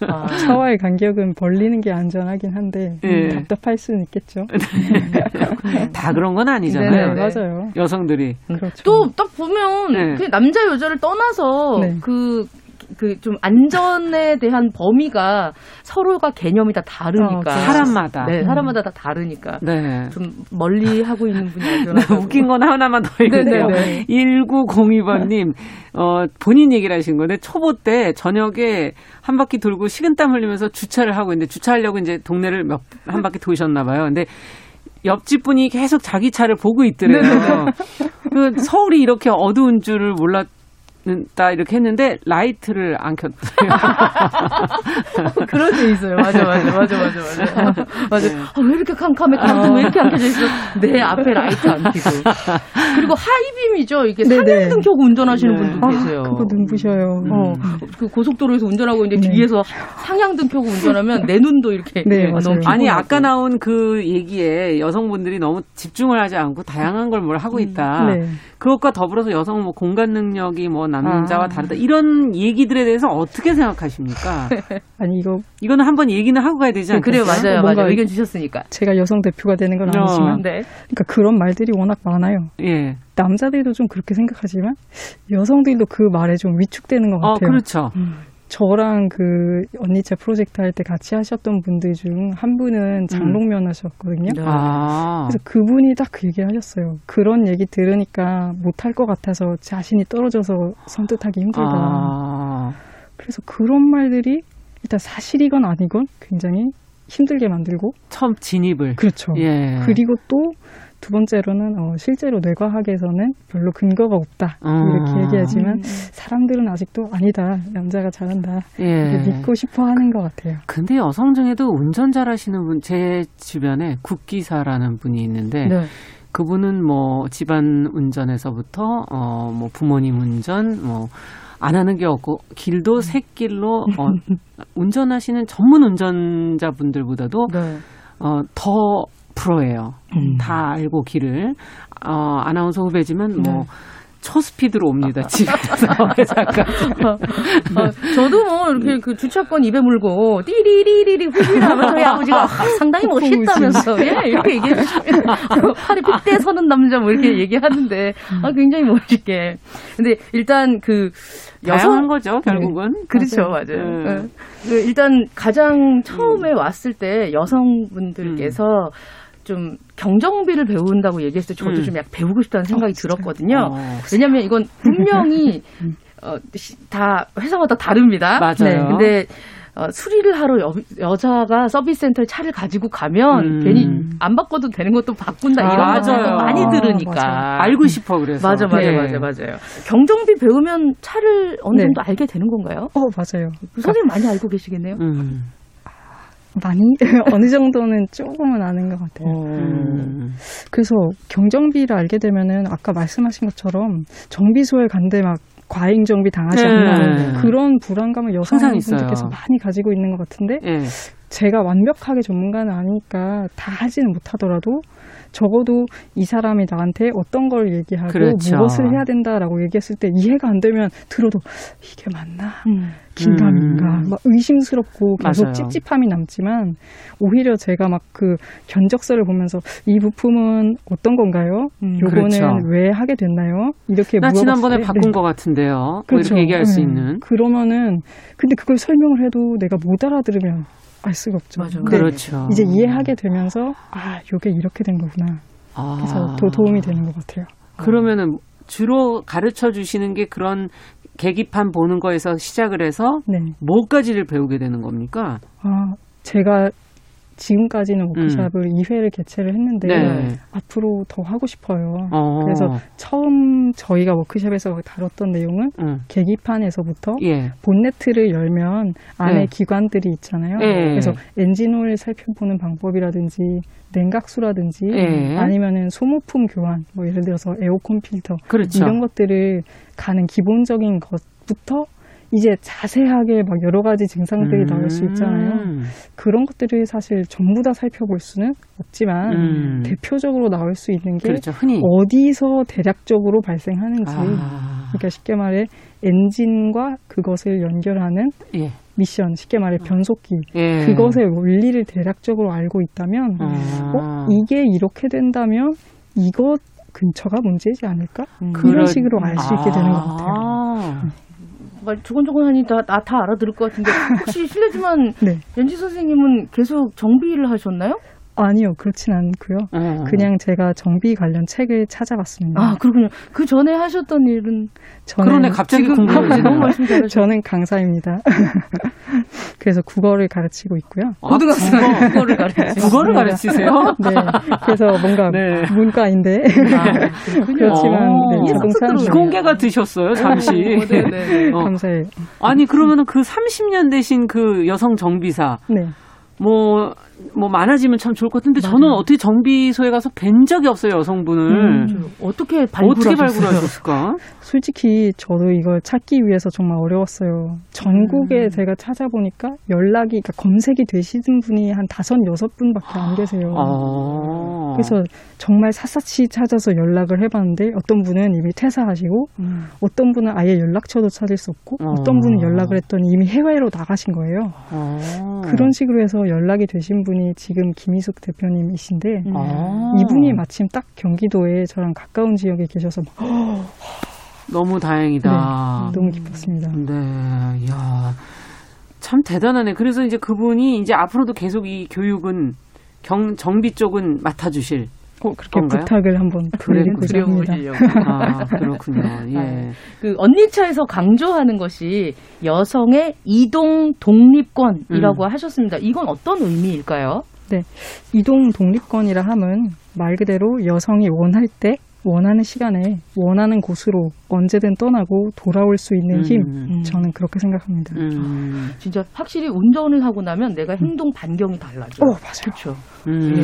아. 차와의 간격은 벌리는 게 안전하긴 한데 네. 답답할 수는 있겠죠. 다 그런 건 아니잖아요. 네, 맞아요. 여성들이. 그렇죠. 또딱 보면 네. 그 남자 여자를 떠나서 네. 그 그 좀 안전에 대한 범위가 서로가 개념이 다 다르니까 어. 사람마다 네 사람마다 다 다르니까 네. 좀 멀리 하고 있는 분이 안전 웃긴 건 하나만 더 읽을게요. 1902번님 어 본인 얘기를 하신 건데 초보 때 저녁에 한 바퀴 돌고 식은땀 흘리면서 주차를 하고 있는데 주차하려고 이제 동네를 몇 한 바퀴 도셨나 봐요. 근데 옆집 분이 계속 자기 차를 보고 있더래요. 그 서울이 이렇게 어두운 줄을 몰랐 다 이렇게 했는데 라이트를 안 켰어요. 그런 데 있어요. 맞아, 맞아, 맞아, 맞아, 맞아. 맞아. 네. 아, 왜 이렇게 캄캄해? 깜짝 왜 이렇게 안 켜져 있어? 내 앞에 라이트 안 켜고. 그리고 high beam이죠. 이게 상향등 켜고 운전하시는 네. 분도 계세요. 아, 그거 눈부셔요. 어, 그 고속도로에서 운전하고 있는데 네. 뒤에서 상향등 켜고 운전하면 내 눈도 이렇게 네, 너무 아니 아까 나온 그 얘기에 여성분들이 너무 집중을 하지 않고 다양한 걸 뭘 하고 있다. 음, 네. 그것과 더불어서 여성 뭐 공간 능력이 뭐 남자와 아. 다르다 이런 얘기들에 대해서 어떻게 생각하십니까? 아니 이거 이거는 한번 얘기는 하고 가야 되지 않겠어요? 그래요, 맞아요, 맞아요. 의견 주셨으니까 제가 여성 대표가 되는 건 어. 아니지만, 어. 네. 그러니까 그런 말들이 워낙 많아요. 예. 남자들도 좀 그렇게 생각하지만 여성들도 그 말에 좀 위축되는 것 어, 같아요. 어, 그렇죠. 음. 저랑 그 언니차 프로젝트 할 때 같이 하셨던 분들 중 한 분은 음. 장롱면 하셨거든요. 아. 그래서 그분이 딱 그 얘기 하셨어요. 그런 얘기 들으니까 못할 것 같아서 자신이 떨어져서 선뜻하기 힘들다. 아. 그래서 그런 말들이 일단 사실이건 아니건 굉장히 힘들게 만들고 처음 진입을 그렇죠. 예. 그리고 또 두 번째로는 어, 실제로 뇌과학에서는 별로 근거가 없다 어. 이렇게 얘기하지만 사람들은 아직도 아니다 남자가 잘한다 예. 믿고 싶어하는 것 같아요. 근데 여성 중에도 운전 잘하시는 분 제 주변에 국기사라는 분이 있는데 네. 그분은 뭐 집안 운전에서부터 어 뭐 부모님 운전 뭐 안 하는 게 없고 길도 새길로 어 운전하시는 전문 운전자분들보다도 네. 어더 프로예요. 음. 다 알고 길을 어, 아나운서 후배지만 뭐 네. 초스피드로 옵니다. 집에서 잠깐. 어, 어, 저도 뭐 이렇게 그 주차권 입에 물고 띠리리리리 후진하면 저희 아버지가 아, 상당히 멋있다면서 예, 이렇게 얘기해 주시면 팔이 핏대 서는 남자 뭐 이렇게 얘기하는데 아, 굉장히 멋있게. 근데 일단 그 여성한 거죠 결국은. 네. 그렇죠, 맞아요. 맞아요. 네. 그 일단 가장 처음에 음. 왔을 때 여성분들께서 음. 좀 경정비를 배운다고 얘기했을 때 저도 음. 좀 약간 배우고 싶다는 생각이 어, 들었거든요. 어. 왜냐하면 이건 분명히 어, 다 회사마다 다릅니다. 맞아요. 네, 근데 어, 수리를 하러 여, 여자가 서비스 센터에 차를 가지고 가면 음. 괜히 안 바꿔도 되는 것도 바꾼다 아, 이런 거 많이 들으니까 맞아. 알고 싶어 그래서 맞아 맞아 네. 맞아 맞아요. 경정비 배우면 차를 어느 네. 정도 네. 알게 되는 건가요? 어 맞아요. 선생님 많이 알고 계시겠네요. 음. 많이 어느 정도는 조금은 아는 것 같아요. 음. 그래서 경정비를 알게 되면은 아까 말씀하신 것처럼 정비소에 간데 막 과잉 정비 당하지 네. 않나 그런 불안감을 여성분들께서 많이 가지고 있는 것 같은데 네. 제가 완벽하게 전문가는 아니니까 다 하지는 못하더라도 적어도 이 사람이 나한테 어떤 걸 얘기하고 그렇죠. 무엇을 해야 된다라고 얘기했을 때 이해가 안 되면 들어도 이게 맞나? 음. 긴가민가? 음. 막 의심스럽고 계속 맞아요. 찝찝함이 남지만 오히려 제가 막 그 견적서를 보면서 이 부품은 어떤 건가요? 음, 요거는 그렇죠. 왜 하게 됐나요? 이렇게 나 지난번에 바꾼 네. 것 같은데요. 뭐 그렇죠. 뭐 이렇게 얘기할 네. 수 있는. 그러면은 근데 그걸 설명을 해도 내가 못 알아들으면 알 수가 없죠. 맞아. 그렇죠. 이제 이해하게 되면서 아, 요게 이렇게 된 거구나. 아. 그래서 더 도움이 되는 것 같아요. 그러면은 주로 가르쳐 주시는 게 그런 계기판 보는 거에서 시작을 해서 네. 뭐까지를 배우게 되는 겁니까? 아, 제가 지금까지는 워크샵을 음. 2회를 개최를 했는데 네. 앞으로 더 하고 싶어요. 어. 그래서 처음 저희가 워크샵에서 다뤘던 내용은 음. 계기판에서부터 예. 본네트를 열면 안에 네. 기관들이 있잖아요. 예. 그래서 엔진오일 살펴보는 방법이라든지 냉각수라든지 예. 아니면은 소모품 교환, 뭐 예를 들어서 에어컨 필터 그렇죠. 이런 것들을 가는 기본적인 것부터 이제 자세하게 막 여러 가지 증상들이 음. 나올 수 있잖아요. 그런 것들을 사실 전부 다 살펴볼 수는 없지만 음. 대표적으로 나올 수 있는 게 그렇죠. 어디서 대략적으로 발생하는지. 아. 그러니까 쉽게 말해 엔진과 그것을 연결하는 예. 미션, 쉽게 말해 변속기, 예. 그것의 원리를 대략적으로 알고 있다면, 아. 어, 이게 이렇게 된다면 이것 근처가 문제이지 않을까? 음. 이런 식으로 알 수 있게 되는 것 같아요. 아. 말 조곤조곤 하니 다, 다, 다 알아들을 것 같은데 혹시 실례지만 네. 연지 선생님은 계속 정비를 하셨나요? 아니요, 그렇진 않고요. 어. 그냥 제가 정비 관련 책을 찾아봤습니다. 아, 그렇군요. 그 전에 하셨던 일은 저는 그러네 갑자기 궁금해지 너무 말씀 잘하셨 저는 강사입니다. 그래서 국어를 가르치고 있고요. 아, 고등학생 국어. 국어를 가르치 국어를 가르치세요? 네. 그래서 뭔가 네. 문과인데 아, 그렇지만 어. 네, 자동차 공개가 드셨어요 잠시. 어, 네, 네. 어. 감사해요. 아니 그러면은 그 30년 되신 그 여성 정비사. 네. 뭐뭐 많아지면 참 좋을 것 같은데 맞아요. 저는 어떻게 정비소에 가서 뵌 적이 없어요 여성분을 음, 어떻게 발굴하셨을까? 솔직히 저도 이걸 찾기 위해서 정말 어려웠어요. 전국에 음. 제가 찾아보니까 연락이 그러니까 검색이 되시는 분이 한 다섯 여섯 분밖에 안 계세요. 아. 그래서 정말 샅샅이 찾아서 연락을 해봤는데 어떤 분은 이미 퇴사하시고 음. 어떤 분은 아예 연락처도 찾을 수 없고 어. 떤 분은 연락을 했더니 이미 해외로 나가신 거예요. 아. 그런 식으로 해서 연락이 되신 분이 지금 김희숙 대표님이신데 아. 이분이 마침 딱 경기도에 저랑 가까운 지역에 계셔서 너무 다행이다. 네, 너무 기뻤습니다. 네, 야. 참 대단하네. 그래서 이제 그분이 이제 앞으로도 계속 이 교육은 경, 정비 쪽은 맡아주실 어, 그렇게 건가요? 부탁을 한번 드리고자 합니다. 아, 그렇군요. 예. 아, 그 언니 차에서 강조하는 것이 여성의 이동 독립권이라고 음. 하셨습니다. 이건 어떤 의미일까요? 네. 이동 독립권이라 함은 말 그대로 여성이 원할 때 원하는 시간에 원하는 곳으로 언제든 떠나고 돌아올 수 있는 힘 음. 저는 그렇게 생각합니다. 음. 진짜 확실히 운전을 하고 나면 내가 행동 반경이 달라져. 어 맞아요. 그렇죠. 음. 네.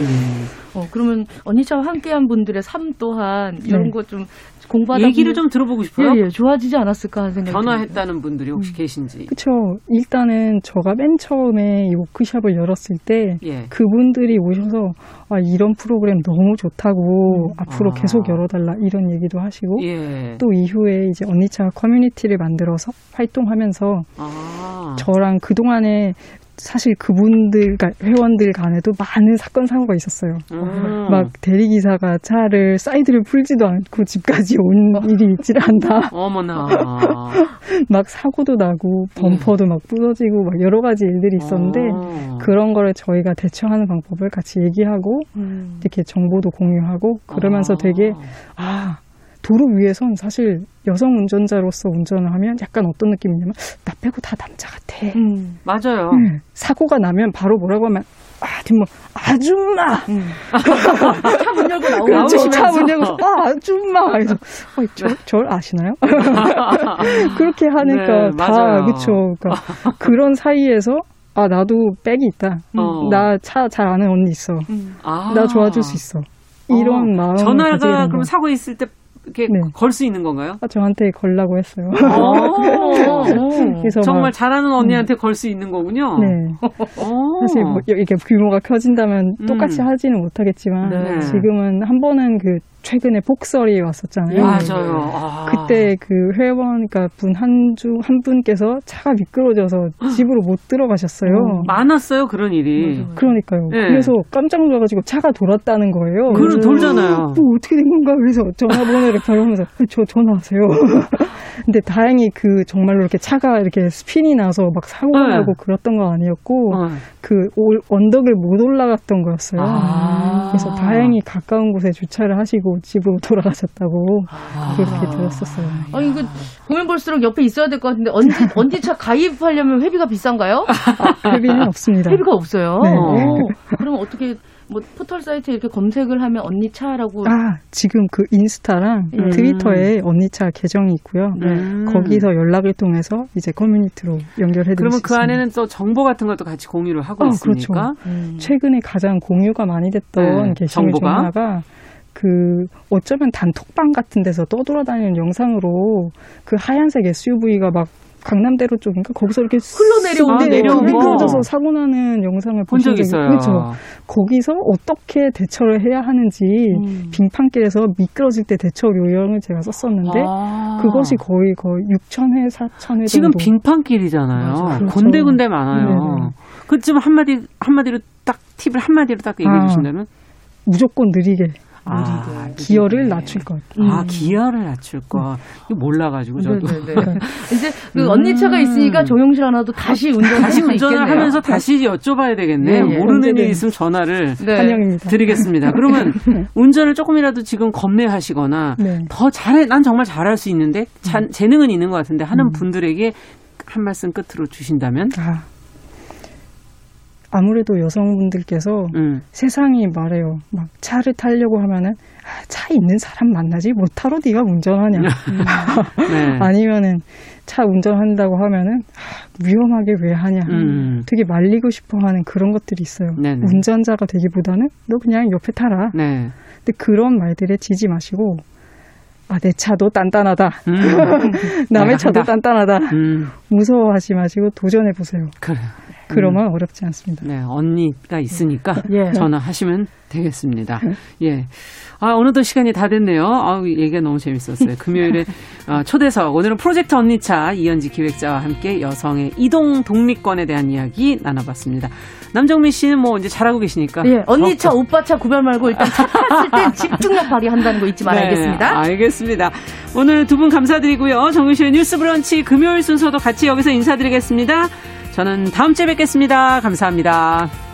어 그러면 언니처럼 함께한 분들의 삶 또한 이런 네. 거 좀 공부하다 얘기를 좀 들어보고 싶어요. 예, 예, 좋아지지 않았을까 하는 생각이 변화했다는. 분들이 혹시 음. 계신지. 그렇죠. 일단은 저가 맨 처음에 이 워크숍을 열었을 때 예. 그분들이 오셔서 아, 이런 프로그램 너무 좋다고 음. 앞으로 아. 계속 열어달라 이런 얘기도 하시고 예. 또 이후에 이제 언니차 커뮤니티를 만들어서 활동하면서 아. 저랑 그동안에 사실 그분들, 그러니까 회원들 간에도 많은 사건 사고가 있었어요. 음. 막 대리기사가 차를 사이드를 풀지도 않고 집까지 온 일이 있질 않다. 어머나. 막 사고도 나고 범퍼도 음. 막 부서지고 막 여러 가지 일들이 있었는데 어. 그런 거를 저희가 대처하는 방법을 같이 얘기하고 음. 이렇게 정보도 공유하고 그러면서 아. 되게 아 도로 위에선 사실 여성 운전자로서 운전을 하면 약간 어떤 느낌이냐면 나 빼고 다 남자 같아. 음, 맞아요. 네. 사고가 나면 바로 뭐라고 하면 아, 뒷문 아줌마. 음. 차문 열고 나오고 차문 열고 아, 아줌마. 그래서 어, 저, 절 아시나요? 그렇게 하니까 네, 다 그쵸. 그러니까 그런 사이에서 아 나도 백이 있다. 어. 나차 잘 아는 언니 있어. 음. 아. 나 도와줄 수 있어. 이런 어. 마음 전화가 그럼 사고 있을 때 이렇게 네. 걸수 있는 건가요? 아, 저한테 걸라고 했어요. 어. 그래서 정말 막, 잘하는 언니한테 음. 걸수 있는 거군요. 네. 사실 뭐 이게 규모가 커진다면 똑같이 음. 하지는 못하겠지만 네. 지금은 한 번은 그 최근에 폭설이 왔었잖아요. 맞아요. 아. 그때 그 회원, 그러니까 분한 주, 한 분께서 차가 미끄러져서 집으로 못 들어가셨어요. 음, 많았어요, 그런 일이. 맞아요. 그러니까요. 네. 그래서 깜짝 놀라가지고 차가 돌았다는 거예요. 그럼 돌잖아요. 뭐 어떻게 된 건가? 그래서 전화번호를 바르면서 저 전화하세요. 근데 다행히 그 정말로 이렇게 차가 이렇게 스핀이 나서 막 사고가 네. 나고 그랬던 건 아니었고 네. 그 언덕을 못 올라갔던 거였어요. 아. 그래서 다행히 가까운 곳에 주차를 하시고 집으로 돌아가셨다고 아. 그렇게 들었었어요. 아 이거 보면 볼수록 옆에 있어야 될 것 같은데 언제 언제 차 가입하려면 회비가 비싼가요? 아, 회비는 없습니다. 회비가 없어요. 네. 오, 그럼 어떻게 뭐 포털 사이트 이렇게 검색을 하면 언니 차라고 아 지금 그 인스타랑 음. 트위터에 언니 차 계정이 있고요. 음. 거기서 연락을 통해서 이제 커뮤니티로 연결해 드릴 그러면 그 안에는 또 정보 같은 것도 같이 공유를 하고 어, 있습니까? 그렇죠. 음. 최근에 가장 공유가 많이 됐던 네. 게시물 중 하나가 그 어쩌면 단톡방 같은 데서 떠돌아다니는 영상으로 그 하얀색 SUV가 막 강남대로 쪽인가 거기서 이렇게 흘러내려오고 네, 내려 미끄러져서 사고 나는 영상을 본 적이 있어요. 그렇죠. 거기서 어떻게 대처를 해야 하는지 음. 빙판길에서 미끄러질 때 대처 요령을 제가 썼었는데 아. 그것이 거의 거의 6천 회, 4천 회 지금 빙판길이잖아요. 그렇죠. 군데군데 많아요. 그좀 한마디 한마디로 딱 팁을 한마디로 딱 얘기해 아. 주신다면 무조건 느리게 아, 기어를 낮출 것. 음. 아, 기어를 낮출 것. 이거 몰라가지고 저도. 네네네. 네, 네. 이제 그 언니 차가 있으니까 조용실 하나도 다시 운전 다시 운전을 하면서 다시 여쭤봐야 되겠네. 네, 모르는 일 있으면 전화를 네. 드리겠습니다. 그러면 운전을 조금이라도 지금 겁내하시거나 네. 더 잘해, 난 정말 잘할 수 있는데 자, 음. 재능은 있는 것 같은데 하는 음. 분들에게 한 말씀 끝으로 주신다면? 아. 아무래도 여성분들께서 음. 세상이 말해요. 막 차를 타려고 하면은 아, 차 있는 사람 만나지 못하러 네가 운전하냐. 네. 아니면은 차 운전한다고 하면은 아, 위험하게 왜 하냐. 음. 되게 말리고 싶어하는 그런 것들이 있어요. 네네. 운전자가 되기보다는 너 그냥 옆에 타라. 네. 근데 그런 말들에 지지 마시고 아, 내 차도 단단하다. 음. 남의 차도 단단하다. 음. 무서워하지 마시고 도전해 보세요. 그래. 그러면 음. 어렵지 않습니다. 네, 언니가 있으니까 예. 전화하시면 되겠습니다. 예. 아, 어느덧 시간이 다 됐네요. 아, 얘기가 너무 재밌었어요. 금요일에 어, 초대석 오늘은 프로젝트 언니차 이현지 기획자와 함께 여성의 이동 독립권에 대한 이야기 나눠봤습니다. 남정민 씨는 뭐 이제 잘하고 계시니까. 예, 언니 차, 오빠 차 구별 말고 일단 차 탔을 땐 집중력 발휘한다는 거 잊지 말아야겠습니다. 네, 알겠습니다. 오늘 두 분 감사드리고요. 정윤실의 뉴스 브런치 금요일 순서도 같이 여기서 인사드리겠습니다. 저는 다음 주에 뵙겠습니다. 감사합니다.